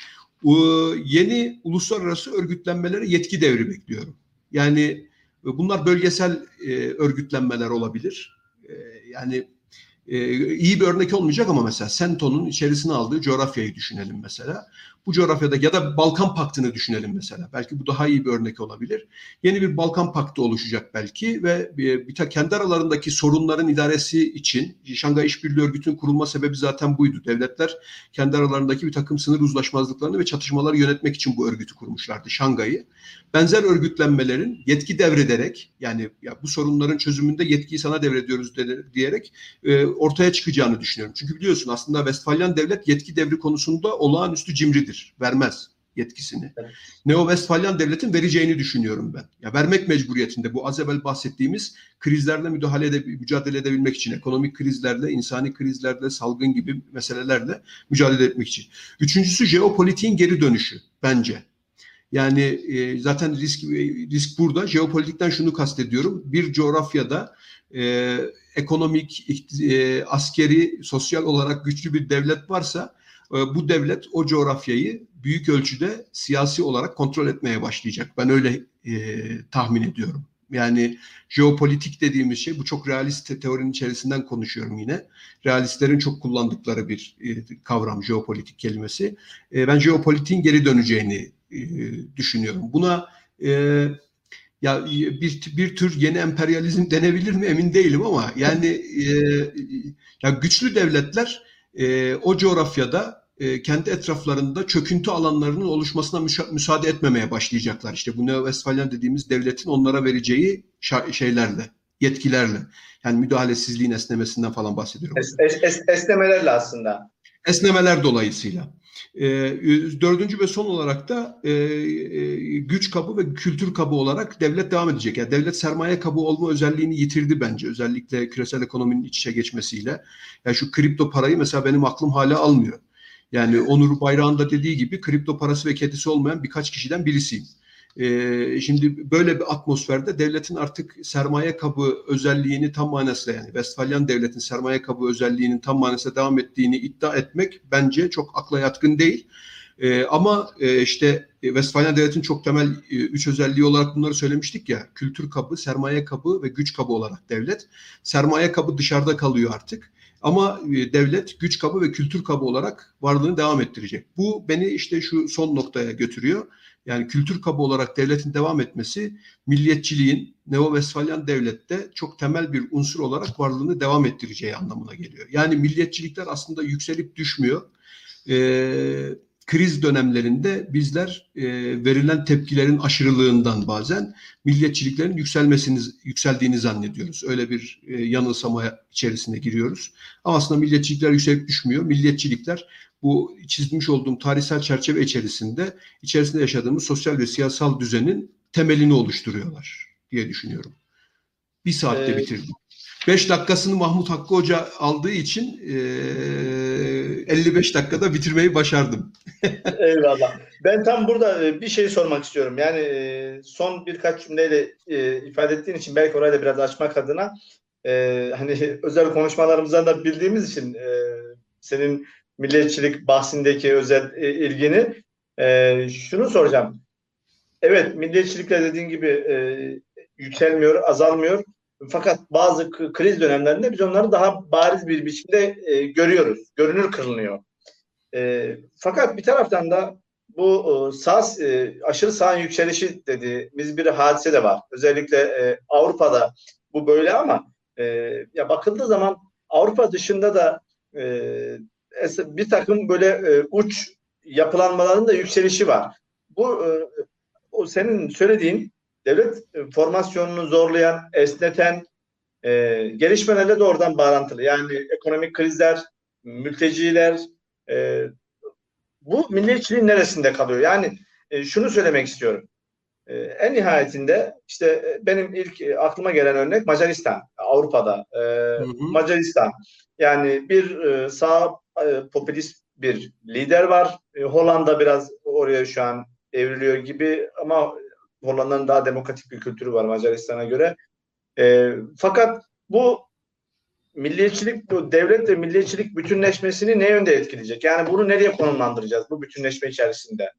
yeni uluslararası örgütlenmelere yetki devri bekliyorum. Yani e, bunlar bölgesel e, örgütlenmeler olabilir. E, yani iyi bir örnek olmayacak ama mesela Sento'nun içerisine aldığı coğrafyayı düşünelim mesela bu coğrafyada ya da Balkan Paktı'nı düşünelim mesela. Belki bu daha iyi bir örnek olabilir. Yeni bir Balkan Paktı oluşacak belki ve bir, bir kendi aralarındaki sorunların idaresi için Şangay İşbirliği Örgütü'nün kurulma sebebi zaten buydu. Devletler kendi aralarındaki bir takım sınır uzlaşmazlıklarını ve çatışmaları yönetmek için bu örgütü kurmuşlardı Şangay'ı. Benzer örgütlenmelerin yetki devrederek yani ya bu sorunların çözümünde yetkiyi sana devrediyoruz diyerek e, ortaya çıkacağını düşünüyorum. Çünkü biliyorsun aslında Westfalyan devlet yetki devri konusunda olağanüstü cimridir verir, vermez yetkisini. Evet. Neo-Vestfalyan devletin vereceğini düşünüyorum ben. Ya vermek mecburiyetinde bu az evvel bahsettiğimiz krizlerle müdahale ede, mücadele edebilmek için, ekonomik krizlerle, insani krizlerle, salgın gibi meselelerle mücadele etmek için. Üçüncüsü jeopolitiğin geri dönüşü bence. Yani e, zaten risk risk burada. Jeopolitikten şunu kastediyorum. Bir coğrafyada e, ekonomik, e, askeri, sosyal olarak güçlü bir devlet varsa bu devlet o coğrafyayı büyük ölçüde siyasi olarak kontrol etmeye başlayacak. Ben öyle e, tahmin ediyorum. Yani jeopolitik dediğimiz şey bu çok realist teorinin içerisinden konuşuyorum yine. Realistlerin çok kullandıkları bir e, kavram jeopolitik kelimesi. E, ben jeopolitiğin geri döneceğini e, düşünüyorum. Buna e, ya bir bir tür yeni emperyalizm denebilir mi emin değilim ama yani e, ya güçlü devletler e, o coğrafyada e, kendi etraflarında çöküntü alanlarının oluşmasına müsaade etmemeye başlayacaklar. İşte bu Neo-Westfalyan dediğimiz devletin onlara vereceği şeylerle, yetkilerle. Yani müdahalesizliğin esnemesinden falan bahsediyorum. Es, es, es, esnemelerle aslında. Esnemeler dolayısıyla. E, dördüncü ve son olarak da e, e, güç kabı ve kültür kabı olarak devlet devam edecek. Yani devlet sermaye kabı olma özelliğini yitirdi bence. Özellikle küresel ekonominin iç içe geçmesiyle. Yani şu kripto parayı mesela benim aklım hala almıyor. Yani Onur Bayrağ'ın da dediği gibi kripto parası ve kedisi olmayan birkaç kişiden birisiyim. Ee, şimdi böyle bir atmosferde devletin artık sermaye kabı özelliğini tam manasıyla yani Westfalyan devletin sermaye kabı özelliğinin tam manasıyla devam ettiğini iddia etmek bence çok akla yatkın değil. Ee, ama e, işte Westfalyan devletin çok temel e, üç özelliği olarak bunları söylemiştik ya. Kültür kabı, sermaye kabı ve güç kabı olarak devlet. Sermaye kabı dışarıda kalıyor artık. Ama e, devlet güç kabı ve kültür kabı olarak varlığını devam ettirecek. Bu beni işte şu son noktaya götürüyor. Yani kültür kabı olarak devletin devam etmesi milliyetçiliğin Neo-Vestfalyan devlette çok temel bir unsur olarak varlığını devam ettireceği anlamına geliyor. Yani milliyetçilikler aslında yükselip düşmüyor. Ee, kriz dönemlerinde bizler e, verilen tepkilerin aşırılığından bazen milliyetçiliklerin yükselmesini yükseldiğini zannediyoruz. Öyle bir e, yanılsama içerisine giriyoruz. Ama aslında milliyetçilikler yükselip düşmüyor. Milliyetçilikler bu çizmiş olduğum tarihsel çerçeve içerisinde içerisinde yaşadığımız sosyal ve siyasal düzenin temelini oluşturuyorlar diye düşünüyorum. Bir saatte ee, bitirdim. Beş dakikasını Mahmut Hakkı Hoca aldığı için e, 55 dakikada bitirmeyi başardım. Eyvallah. Ben tam burada e, bir şey sormak istiyorum. Yani e, son birkaç cümleyle e, ifade ettiğin için belki orayı da biraz açmak adına hani özel konuşmalarımızdan da bildiğimiz için senin milliyetçilik bahsindeki özel ilgini şunu soracağım. Evet milliyetçilikle dediğin gibi yükselmiyor, azalmıyor. Fakat bazı kriz dönemlerinde biz onları daha bariz bir biçimde e, görüyoruz. Görünür kırılıyor. E, fakat bir taraftan da bu e, sağ, e, aşırı sağın yükselişi dediğimiz bir hadise de var. Özellikle e, Avrupa'da bu böyle ama e, ya bakıldığı zaman Avrupa dışında da e, bir takım böyle e, uç yapılanmaların da yükselişi var. Bu e, o senin söylediğin devlet e, formasyonunu zorlayan, esneten e, gelişmelerle doğrudan bağlantılı. Yani ekonomik krizler, mülteciler, e, bu milliyetçiliğin neresinde kalıyor? Yani e, şunu söylemek istiyorum. E, en nihayetinde işte e, benim ilk e, aklıma gelen örnek Macaristan, Avrupa'da. E, hı hı. Macaristan. Yani bir e, sağ e, popülist bir lider var. E, Hollanda biraz oraya şu an evriliyor gibi ama Hollanda'nın daha demokratik bir kültürü var Macaristan'a göre. E, fakat bu milliyetçilik, bu devlet ve milliyetçilik bütünleşmesini ne yönde etkileyecek? Yani bunu nereye konumlandıracağız bu bütünleşme içerisinde?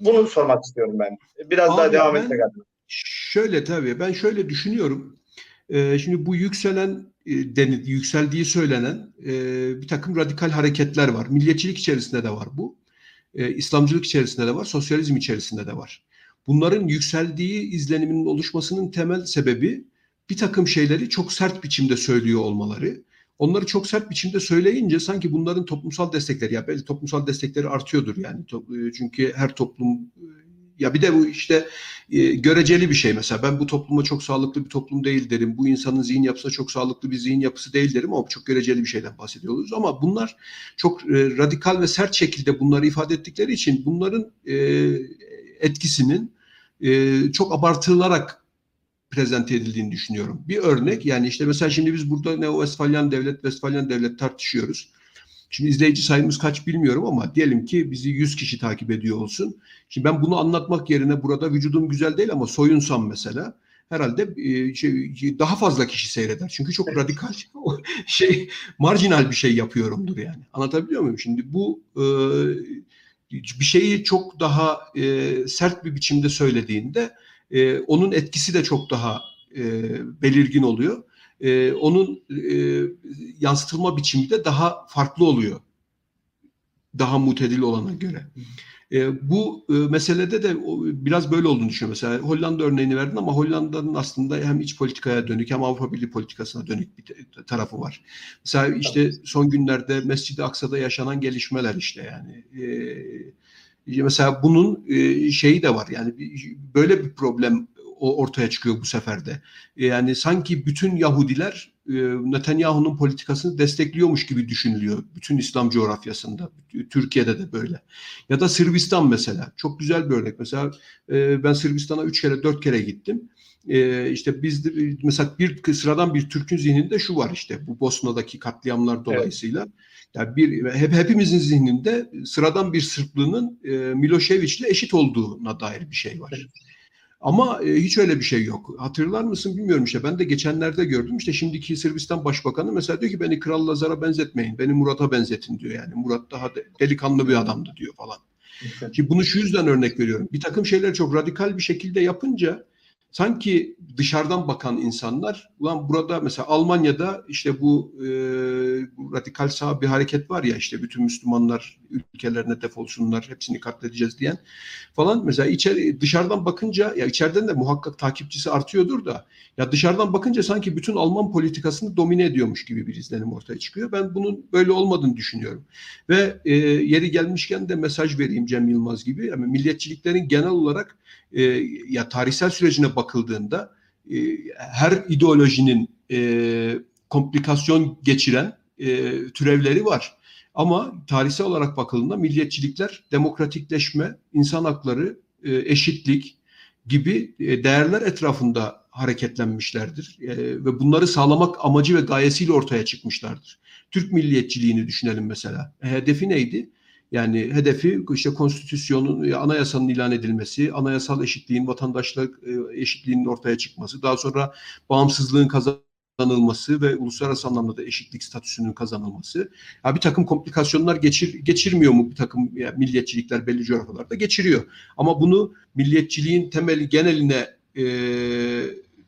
Bunu sormak istiyorum ben. Biraz Abi daha devam ben, etmek adına. Şöyle tabii ben şöyle düşünüyorum. Ee, şimdi bu yükselen e, deni, yükseldiği söylenen e, bir takım radikal hareketler var. Milliyetçilik içerisinde de var bu. E, İslamcılık içerisinde de var, sosyalizm içerisinde de var. Bunların yükseldiği izleniminin oluşmasının temel sebebi bir takım şeyleri çok sert biçimde söylüyor olmaları. Onları çok sert biçimde söyleyince sanki bunların toplumsal destekleri ya belki toplumsal destekleri artıyordur yani e, çünkü her toplum e, ya bir de bu işte e, göreceli bir şey mesela ben bu topluma çok sağlıklı bir toplum değil derim. Bu insanın zihin yapısı çok sağlıklı bir zihin yapısı değil derim ama çok göreceli bir şeyden bahsediyoruz. Ama bunlar çok e, radikal ve sert şekilde bunları ifade ettikleri için bunların e, etkisinin e, çok abartılarak prezente edildiğini düşünüyorum. Bir örnek yani işte mesela şimdi biz burada Neo Westfalyan devlet, Westfalyan devlet tartışıyoruz. Şimdi izleyici sayımız kaç bilmiyorum ama diyelim ki bizi 100 kişi takip ediyor olsun. Şimdi ben bunu anlatmak yerine burada vücudum güzel değil ama soyunsam mesela herhalde e, şey, daha fazla kişi seyreder. Çünkü çok radikal şey marjinal bir şey yapıyorumdur yani. Anlatabiliyor muyum? Şimdi bu e, bir şeyi çok daha e, sert bir biçimde söylediğinde e, onun etkisi de çok daha e, belirgin oluyor. E, onun e, yansıtılma biçimi de daha farklı oluyor. Daha mutedil olana göre. E, bu e, meselede de o, biraz böyle olduğunu düşünüyorum. Mesela Hollanda örneğini verdin ama Hollanda'nın aslında hem iç politikaya dönük hem Avrupa Birliği politikasına dönük bir tarafı var. Mesela işte son günlerde Mescid-i Aksa'da yaşanan gelişmeler işte yani. E, mesela bunun e, şeyi de var yani böyle bir problem ortaya çıkıyor bu seferde. Yani sanki bütün Yahudiler e, Netanyahu'nun politikasını destekliyormuş gibi düşünülüyor bütün İslam coğrafyasında. Türkiye'de de böyle. Ya da Sırbistan mesela. Çok güzel bir örnek. Mesela e, ben Sırbistan'a üç kere dört kere gittim. E, işte biz mesela bir sıradan bir Türk'ün zihninde şu var işte bu Bosna'daki katliamlar dolayısıyla. Evet. Yani bir hep hepimizin zihninde sıradan bir Sırplığının e, Milošević'le eşit olduğuna dair bir şey var. Evet. Ama e, hiç öyle bir şey yok. Hatırlar mısın bilmiyorum işte. Ben de geçenlerde gördüm. İşte şimdiki Sırbistan Başbakanı mesela diyor ki beni Kral Lazar'a benzetmeyin. Beni Murat'a benzetin diyor yani. Murat daha de, delikanlı bir adamdı diyor falan. Ki bunu şu yüzden örnek veriyorum. Bir takım şeyler çok radikal bir şekilde yapınca sanki dışarıdan bakan insanlar ulan burada mesela Almanya'da işte bu, e, radikal sağ bir hareket var ya işte bütün Müslümanlar ülkelerine defolsunlar hepsini katledeceğiz diyen falan mesela içeri dışarıdan bakınca ya içeriden de muhakkak takipçisi artıyordur da ya dışarıdan bakınca sanki bütün Alman politikasını domine ediyormuş gibi bir izlenim ortaya çıkıyor. Ben bunun böyle olmadığını düşünüyorum. Ve e, yeri gelmişken de mesaj vereyim Cem Yılmaz gibi. Yani milliyetçiliklerin genel olarak e, ya tarihsel sürecine bakıldığında e, her ideolojinin e, komplikasyon geçiren e, türevleri var. Ama tarihsel olarak bakıldığında milliyetçilikler demokratikleşme, insan hakları, e, eşitlik gibi e, değerler etrafında hareketlenmişlerdir. E, ve bunları sağlamak amacı ve gayesiyle ortaya çıkmışlardır. Türk milliyetçiliğini düşünelim mesela. Hedefi neydi? Yani hedefi işte konstitüsyonun, anayasanın ilan edilmesi, anayasal eşitliğin, vatandaşlık e, eşitliğinin ortaya çıkması, daha sonra bağımsızlığın kazanılması ve uluslararası anlamda da eşitlik statüsünün kazanılması. Ya bir takım komplikasyonlar geçir, geçirmiyor mu bir takım yani milliyetçilikler belli coğrafyalarda? Geçiriyor. Ama bunu milliyetçiliğin temeli geneline e,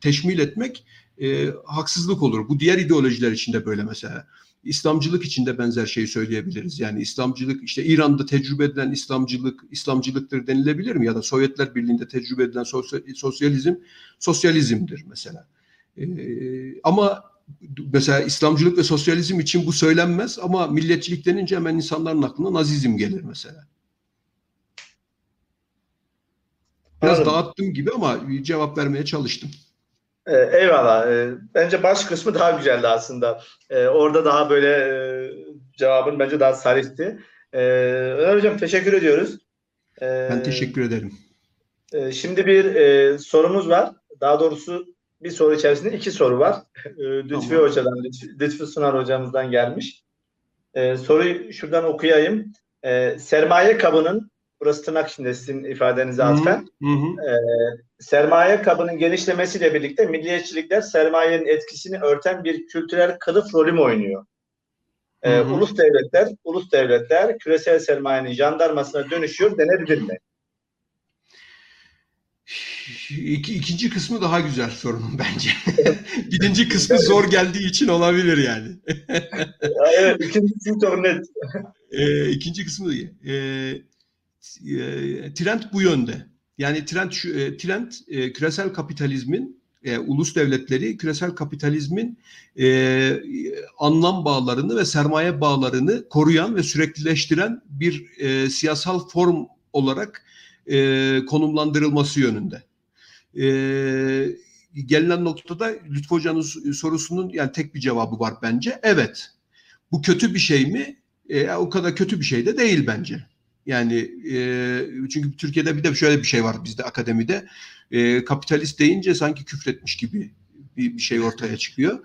teşmil etmek e, haksızlık olur. Bu diğer ideolojiler için de böyle mesela. İslamcılık için de benzer şeyi söyleyebiliriz. Yani İslamcılık işte İran'da tecrübe edilen İslamcılık İslamcılıktır denilebilir mi? Ya da Sovyetler Birliği'nde tecrübe edilen sosyalizm sosyalizmdir mesela. Ee, ama mesela İslamcılık ve sosyalizm için bu söylenmez ama milliyetçilik denince hemen insanların aklına nazizm gelir mesela. Biraz Anladım. dağıttım gibi ama cevap vermeye çalıştım. Ee, eyvallah. Ee, bence baş kısmı daha güzeldi aslında. Ee, orada daha böyle e, cevabın bence daha sarihti. Ömer Hocam teşekkür ediyoruz. Ben teşekkür ederim. E, şimdi bir e, sorumuz var. Daha doğrusu bir soru içerisinde iki soru var. Lütfi tamam. Hoca'dan, Lütfi Sunar Hocamızdan gelmiş. soruyu şuradan okuyayım. sermaye kabının burası tırnak içinde sizin ifadenize atfen. Hı hı. E, sermaye kabının genişlemesiyle birlikte milliyetçilikler sermayenin etkisini örten bir kültürel kılıf rolü mü oynuyor? E, hı hı. Ulus devletler, ulus devletler küresel sermayenin jandarmasına dönüşüyor denebilir mi? İki, ikinci kısmı daha güzel sorunun bence. Birinci kısmı zor geldiği için olabilir yani. evet, ikinci kısmı çok net. E, ikinci kısmı e, e, trend bu yönde. Yani trend şu, e, trend e, küresel kapitalizmin e, ulus devletleri küresel kapitalizmin e, anlam bağlarını ve sermaye bağlarını koruyan ve süreklileştiren bir e, siyasal form olarak e, konumlandırılması yönünde. E, gelinen noktada Lütfü Hoca'nın sorusunun yani tek bir cevabı var bence. Evet. Bu kötü bir şey mi? E, o kadar kötü bir şey de değil bence. Yani e, çünkü Türkiye'de bir de şöyle bir şey var bizde akademide. E, kapitalist deyince sanki küfretmiş gibi bir, bir şey ortaya çıkıyor.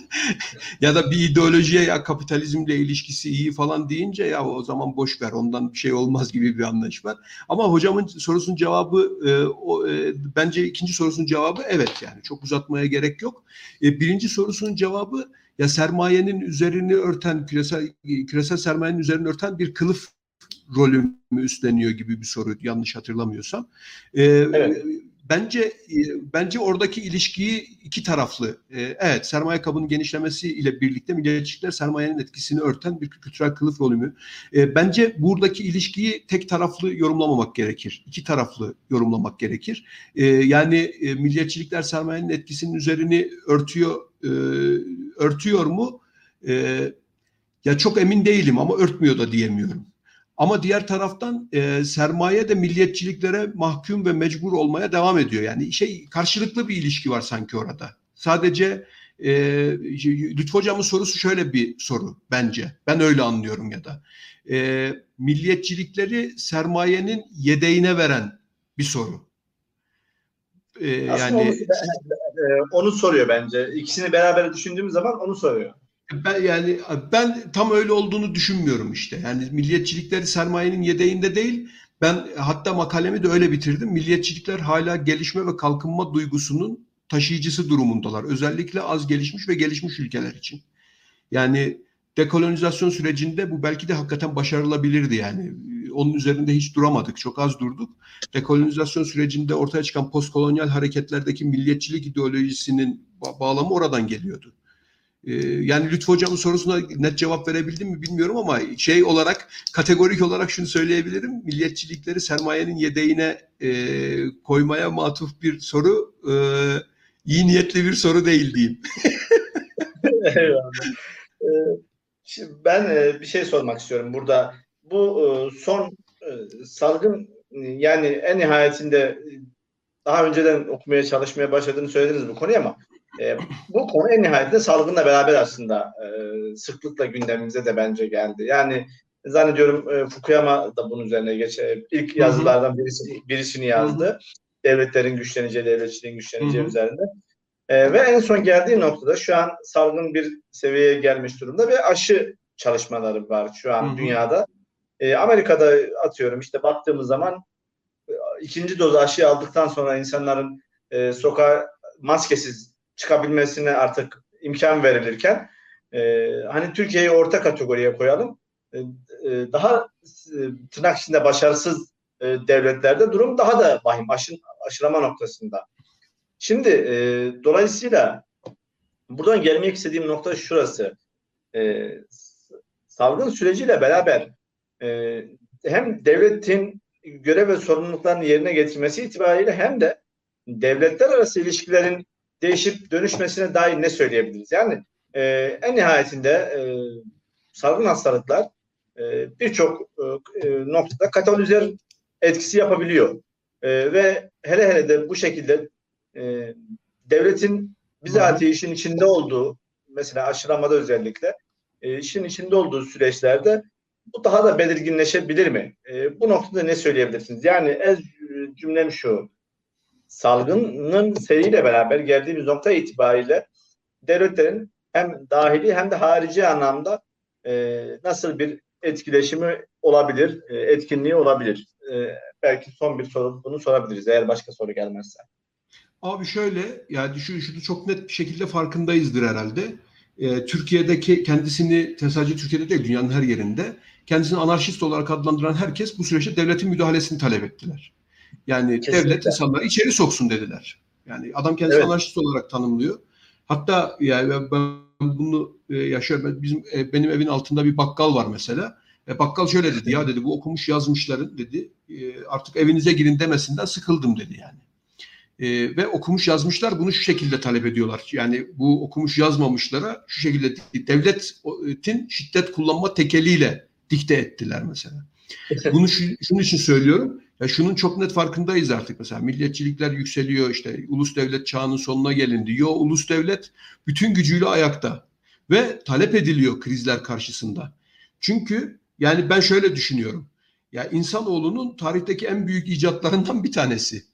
ya da bir ideolojiye ya kapitalizmle ilişkisi iyi falan deyince ya o zaman boş ver ondan bir şey olmaz gibi bir anlayış var. Ama hocamın sorusunun cevabı e, o, e, bence ikinci sorusunun cevabı evet yani çok uzatmaya gerek yok. E, birinci sorusunun cevabı ya sermayenin üzerini örten küresel küresel sermayenin üzerini örten bir kılıf rolümü üstleniyor gibi bir soru yanlış hatırlamıyorsam. Ee, evet. Bence e, bence oradaki ilişkiyi iki taraflı. Ee, evet sermaye kabının genişlemesi ile birlikte milliyetçilikler sermayenin etkisini örten bir kültürel kılıf rolümü. Ee, bence buradaki ilişkiyi tek taraflı yorumlamamak gerekir. İki taraflı yorumlamak gerekir. Yani e, milliyetçilikler sermayenin etkisinin üzerini örtüyor e, örtüyor mu? E, ya çok emin değilim ama örtmüyor da diyemiyorum. Ama diğer taraftan e, sermaye de milliyetçiliklere mahkum ve mecbur olmaya devam ediyor. Yani şey karşılıklı bir ilişki var sanki orada. Sadece e, Lütfü Hocam'ın sorusu şöyle bir soru bence. Ben öyle anlıyorum ya da. E, milliyetçilikleri sermayenin yedeğine veren bir soru. E, yani onu, onu soruyor bence. İkisini beraber düşündüğümüz zaman onu soruyor. Ben yani ben tam öyle olduğunu düşünmüyorum işte. Yani milliyetçilikleri sermayenin yedeğinde değil. Ben hatta makalemi de öyle bitirdim. Milliyetçilikler hala gelişme ve kalkınma duygusunun taşıyıcısı durumundalar. Özellikle az gelişmiş ve gelişmiş ülkeler için. Yani dekolonizasyon sürecinde bu belki de hakikaten başarılabilirdi yani. Onun üzerinde hiç duramadık, çok az durduk. Dekolonizasyon sürecinde ortaya çıkan postkolonyal hareketlerdeki milliyetçilik ideolojisinin bağlamı oradan geliyordu. Ee, yani Lütfü Hocam'ın sorusuna net cevap verebildim mi bilmiyorum ama şey olarak kategorik olarak şunu söyleyebilirim. Milliyetçilikleri sermayenin yedeğine e, koymaya matuf bir soru e, iyi niyetli bir soru değil diyeyim. Ee, ben e, bir şey sormak istiyorum burada. Bu e, son e, salgın yani en nihayetinde daha önceden okumaya çalışmaya başladığını söylediniz bu konuyu ama e, bu konu en nihayetinde salgınla beraber aslında e, sıklıkla gündemimize de bence geldi. Yani zannediyorum e, Fukuyama da bunun üzerine geç ilk yazılardan birisi, birisini yazdı. Hı hı. Devletlerin güçleneceği, devletçiliğin güçleneceği hı hı. üzerinde. E, ve en son geldiği noktada şu an salgın bir seviyeye gelmiş durumda ve aşı çalışmaları var şu an hı hı. dünyada. E, Amerika'da atıyorum işte baktığımız zaman e, ikinci doz aşı aldıktan sonra insanların e, sokağa maskesiz çıkabilmesine artık imkan verilirken e, hani Türkiye'yi orta kategoriye koyalım. E, e, daha e, tırnak içinde başarısız e, devletlerde durum daha da vahim aşı, aşılama noktasında. Şimdi e, dolayısıyla buradan gelmek istediğim nokta şurası. E, salgın süreciyle beraber e, hem devletin görev ve sorumluluklarını yerine getirmesi itibariyle hem de devletler arası ilişkilerin değişip dönüşmesine dair ne söyleyebiliriz? Yani e, en nihayetinde e, salgın hastalıklar e, birçok e, noktada katalizör etkisi yapabiliyor. E, ve hele hele de bu şekilde e, devletin bizatihi işin içinde olduğu mesela aşılamada özellikle e, işin içinde olduğu süreçlerde bu daha da belirginleşebilir mi? E, bu noktada ne söyleyebilirsiniz? Yani ez cümlem şu salgının seriyle beraber geldiğimiz nokta itibariyle devletlerin hem dahili hem de harici anlamda e, nasıl bir etkileşimi olabilir, e, etkinliği olabilir. E, belki son bir soru bunu sorabiliriz eğer başka soru gelmezse. Abi şöyle yani şu, şunu çok net bir şekilde farkındayızdır herhalde. E, Türkiye'deki kendisini sadece Türkiye'de değil dünyanın her yerinde kendisini anarşist olarak adlandıran herkes bu süreçte devletin müdahalesini talep ettiler. Yani Kesinlikle. devlet insanları içeri soksun dediler. Yani adam kendisi evet. anarşist olarak tanımlıyor. Hatta yani ben bunu e, yaşıyorum. Bizim e, benim evin altında bir bakkal var mesela. E, bakkal şöyle dedi ya dedi bu okumuş yazmışların dedi e, artık evinize girin demesinden sıkıldım dedi yani. E, ve okumuş yazmışlar bunu şu şekilde talep ediyorlar. Yani bu okumuş yazmamışlara şu şekilde devletin şiddet kullanma tekeliyle dikte ettiler mesela. Bunu şu, şunun için söylüyorum. Ya şunun çok net farkındayız artık mesela milliyetçilikler yükseliyor işte ulus devlet çağının sonuna gelindi. Yo ulus devlet bütün gücüyle ayakta ve talep ediliyor krizler karşısında. Çünkü yani ben şöyle düşünüyorum. Ya insanoğlunun tarihteki en büyük icatlarından bir tanesi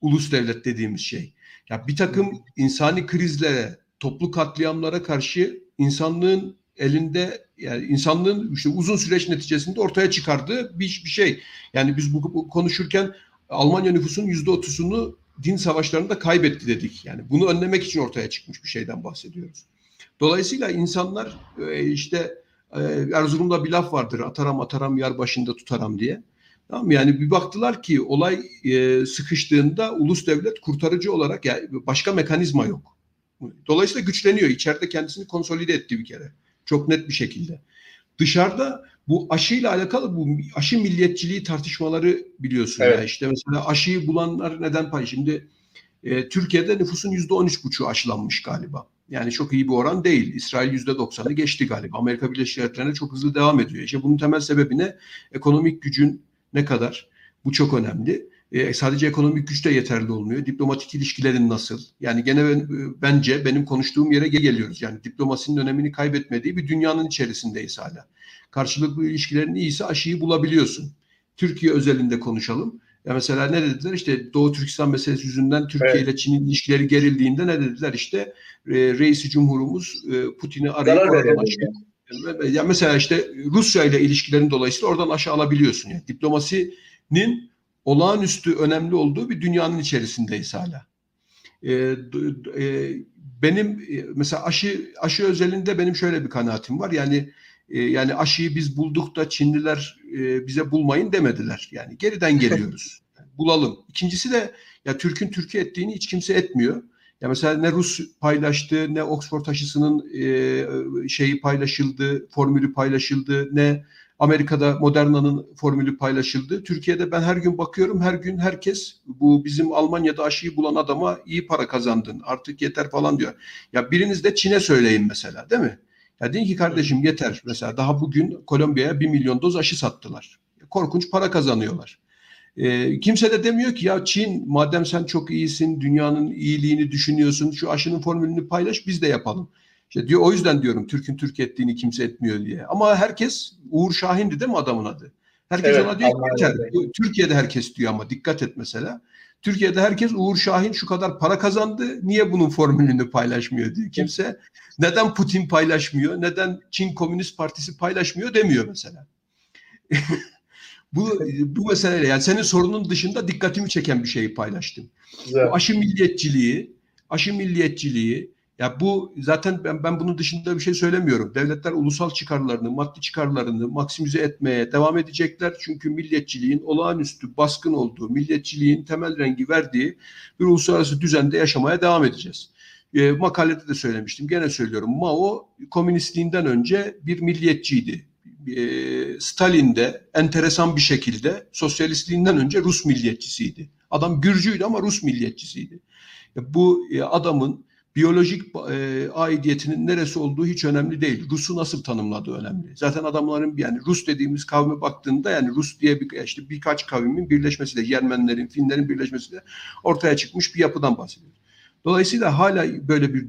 ulus devlet dediğimiz şey. Ya bir takım insani krizlere, toplu katliamlara karşı insanlığın elinde yani insanlığın işte uzun süreç neticesinde ortaya çıkardığı bir, bir şey. Yani biz bu, bu konuşurken Almanya nüfusunun yüzde otuzunu din savaşlarında kaybetti dedik. Yani bunu önlemek için ortaya çıkmış bir şeyden bahsediyoruz. Dolayısıyla insanlar e, işte e, Erzurum'da bir laf vardır. Ataram ataram yar başında tutaram diye. Tamam Yani bir baktılar ki olay e, sıkıştığında ulus devlet kurtarıcı olarak yani başka mekanizma yok. Dolayısıyla güçleniyor. İçeride kendisini konsolide etti bir kere. Çok net bir şekilde. Dışarıda bu aşıyla alakalı bu aşı milliyetçiliği tartışmaları biliyorsun evet. ya işte mesela aşıyı bulanlar neden pay şimdi e, Türkiye'de nüfusun yüzde on üç buçu aşılanmış galiba. Yani çok iyi bir oran değil. İsrail %90'ı geçti galiba. Amerika Birleşik Devletleri'ne çok hızlı devam ediyor. İşte bunun temel sebebi ne? Ekonomik gücün ne kadar? Bu çok önemli. E, sadece ekonomik güç de yeterli olmuyor. Diplomatik ilişkilerin nasıl? Yani gene ben, bence benim konuştuğum yere geliyoruz. Yani diplomasinin önemini kaybetmediği bir dünyanın içerisindeyiz hala. Karşılıklı ilişkilerin iyisi aşıyı bulabiliyorsun. Türkiye özelinde konuşalım. Ya mesela ne dediler? İşte Doğu Türkistan meselesi yüzünden Türkiye evet. ile Çin'in ilişkileri gerildiğinde ne dediler? İşte e, reisi cumhurumuz e, Putin'i arayıp oradan aşağı. Ya mesela işte Rusya ile ilişkilerin dolayısıyla oradan aşağı alabiliyorsun. Yani diplomasinin olağanüstü önemli olduğu bir dünyanın içerisindeyiz hala. E, e, benim e, mesela aşı aşı özelinde benim şöyle bir kanaatim var. Yani e, yani aşıyı biz bulduk da Çinliler e, bize bulmayın demediler. Yani geriden geliyoruz. Yani bulalım. İkincisi de ya Türk'ün Türkiye ettiğini hiç kimse etmiyor. Ya mesela ne Rus paylaştı, ne Oxford aşısının e, şeyi paylaşıldı, formülü paylaşıldı, ne Amerika'da Moderna'nın formülü paylaşıldı. Türkiye'de ben her gün bakıyorum, her gün herkes bu bizim Almanya'da aşıyı bulan adama iyi para kazandın, artık yeter falan diyor. Ya biriniz de Çin'e söyleyin mesela değil mi? Ya deyin ki kardeşim yeter. Mesela daha bugün Kolombiya'ya bir milyon doz aşı sattılar. Korkunç para kazanıyorlar. E, kimse de demiyor ki ya Çin madem sen çok iyisin, dünyanın iyiliğini düşünüyorsun, şu aşının formülünü paylaş biz de yapalım. İşte diyor o yüzden diyorum Türk'ün Türk ettiğini kimse etmiyor diye. Ama herkes Uğur Şahin'di değil mi adamın adı? Herkes evet, ona diyor ki. Türkiye'de herkes diyor ama dikkat et mesela. Türkiye'de herkes Uğur Şahin şu kadar para kazandı. Niye bunun formülünü paylaşmıyor diyor. Kimse neden Putin paylaşmıyor, neden Çin Komünist Partisi paylaşmıyor demiyor mesela. bu bu meseleyle yani senin sorunun dışında dikkatimi çeken bir şeyi paylaştım. Güzel. Bu aşı milliyetçiliği, aşı milliyetçiliği ya bu zaten ben, ben bunun dışında bir şey söylemiyorum. Devletler ulusal çıkarlarını, maddi çıkarlarını maksimize etmeye devam edecekler. Çünkü milliyetçiliğin olağanüstü baskın olduğu, milliyetçiliğin temel rengi verdiği bir uluslararası düzende yaşamaya devam edeceğiz. E, makalede de söylemiştim, gene söylüyorum. Mao komünistliğinden önce bir milliyetçiydi. E, Stalin de enteresan bir şekilde sosyalistliğinden önce Rus milliyetçisiydi. Adam Gürcüydü ama Rus milliyetçisiydi. E, bu e, adamın biyolojik e, aidiyetinin neresi olduğu hiç önemli değil. Rus'u nasıl tanımladığı önemli. Zaten adamların yani Rus dediğimiz kavme baktığında yani Rus diye bir, işte birkaç kavmin birleşmesiyle Yermenlerin, Finlerin birleşmesiyle ortaya çıkmış bir yapıdan bahsediyoruz. Dolayısıyla hala böyle bir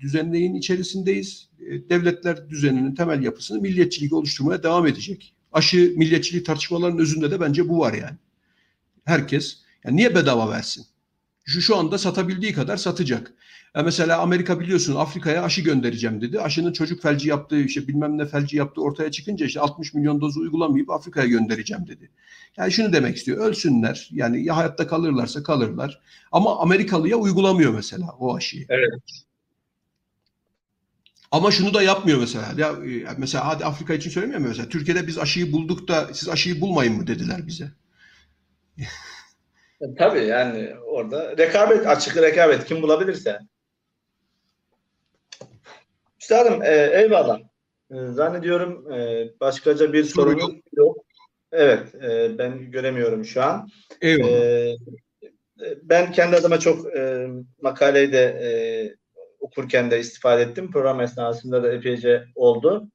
düzenleyin içerisindeyiz. E, devletler düzeninin temel yapısını milliyetçilik oluşturmaya devam edecek. Aşı milliyetçilik tartışmalarının özünde de bence bu var yani. Herkes yani niye bedava versin? Şu, şu anda satabildiği kadar satacak. E mesela Amerika biliyorsun Afrika'ya aşı göndereceğim dedi. Aşının çocuk felci yaptığı işte bilmem ne felci yaptığı ortaya çıkınca işte 60 milyon dozu uygulamayıp Afrika'ya göndereceğim dedi. Yani şunu demek istiyor. Ölsünler. Yani ya hayatta kalırlarsa kalırlar. Ama Amerikalıya uygulamıyor mesela o aşıyı. Evet. Ama şunu da yapmıyor mesela. Ya mesela hadi Afrika için söylemiyor mu mesela? Türkiye'de biz aşıyı bulduk da siz aşıyı bulmayın mı dediler bize. Tabii yani orada rekabet, açık rekabet kim bulabilirse. Üstadım e, eyvallah. E, zannediyorum e, başkaca bir sorun yok. yok. Evet e, ben göremiyorum şu an. Eyvallah. E, ben kendi adıma çok e, makaleyi de e, okurken de istifade ettim. Program esnasında da epeyce oldu.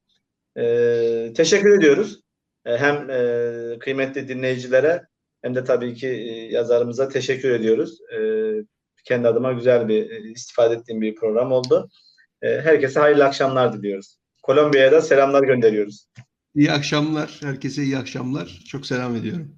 E, teşekkür ediyoruz. E, hem e, kıymetli dinleyicilere hem de tabii ki e, yazarımıza teşekkür ediyoruz. E, kendi adıma güzel bir e, istifade ettiğim bir program oldu. Herkese hayırlı akşamlar diliyoruz. Kolombiya'ya da selamlar gönderiyoruz. İyi akşamlar. Herkese iyi akşamlar. Çok selam ediyorum.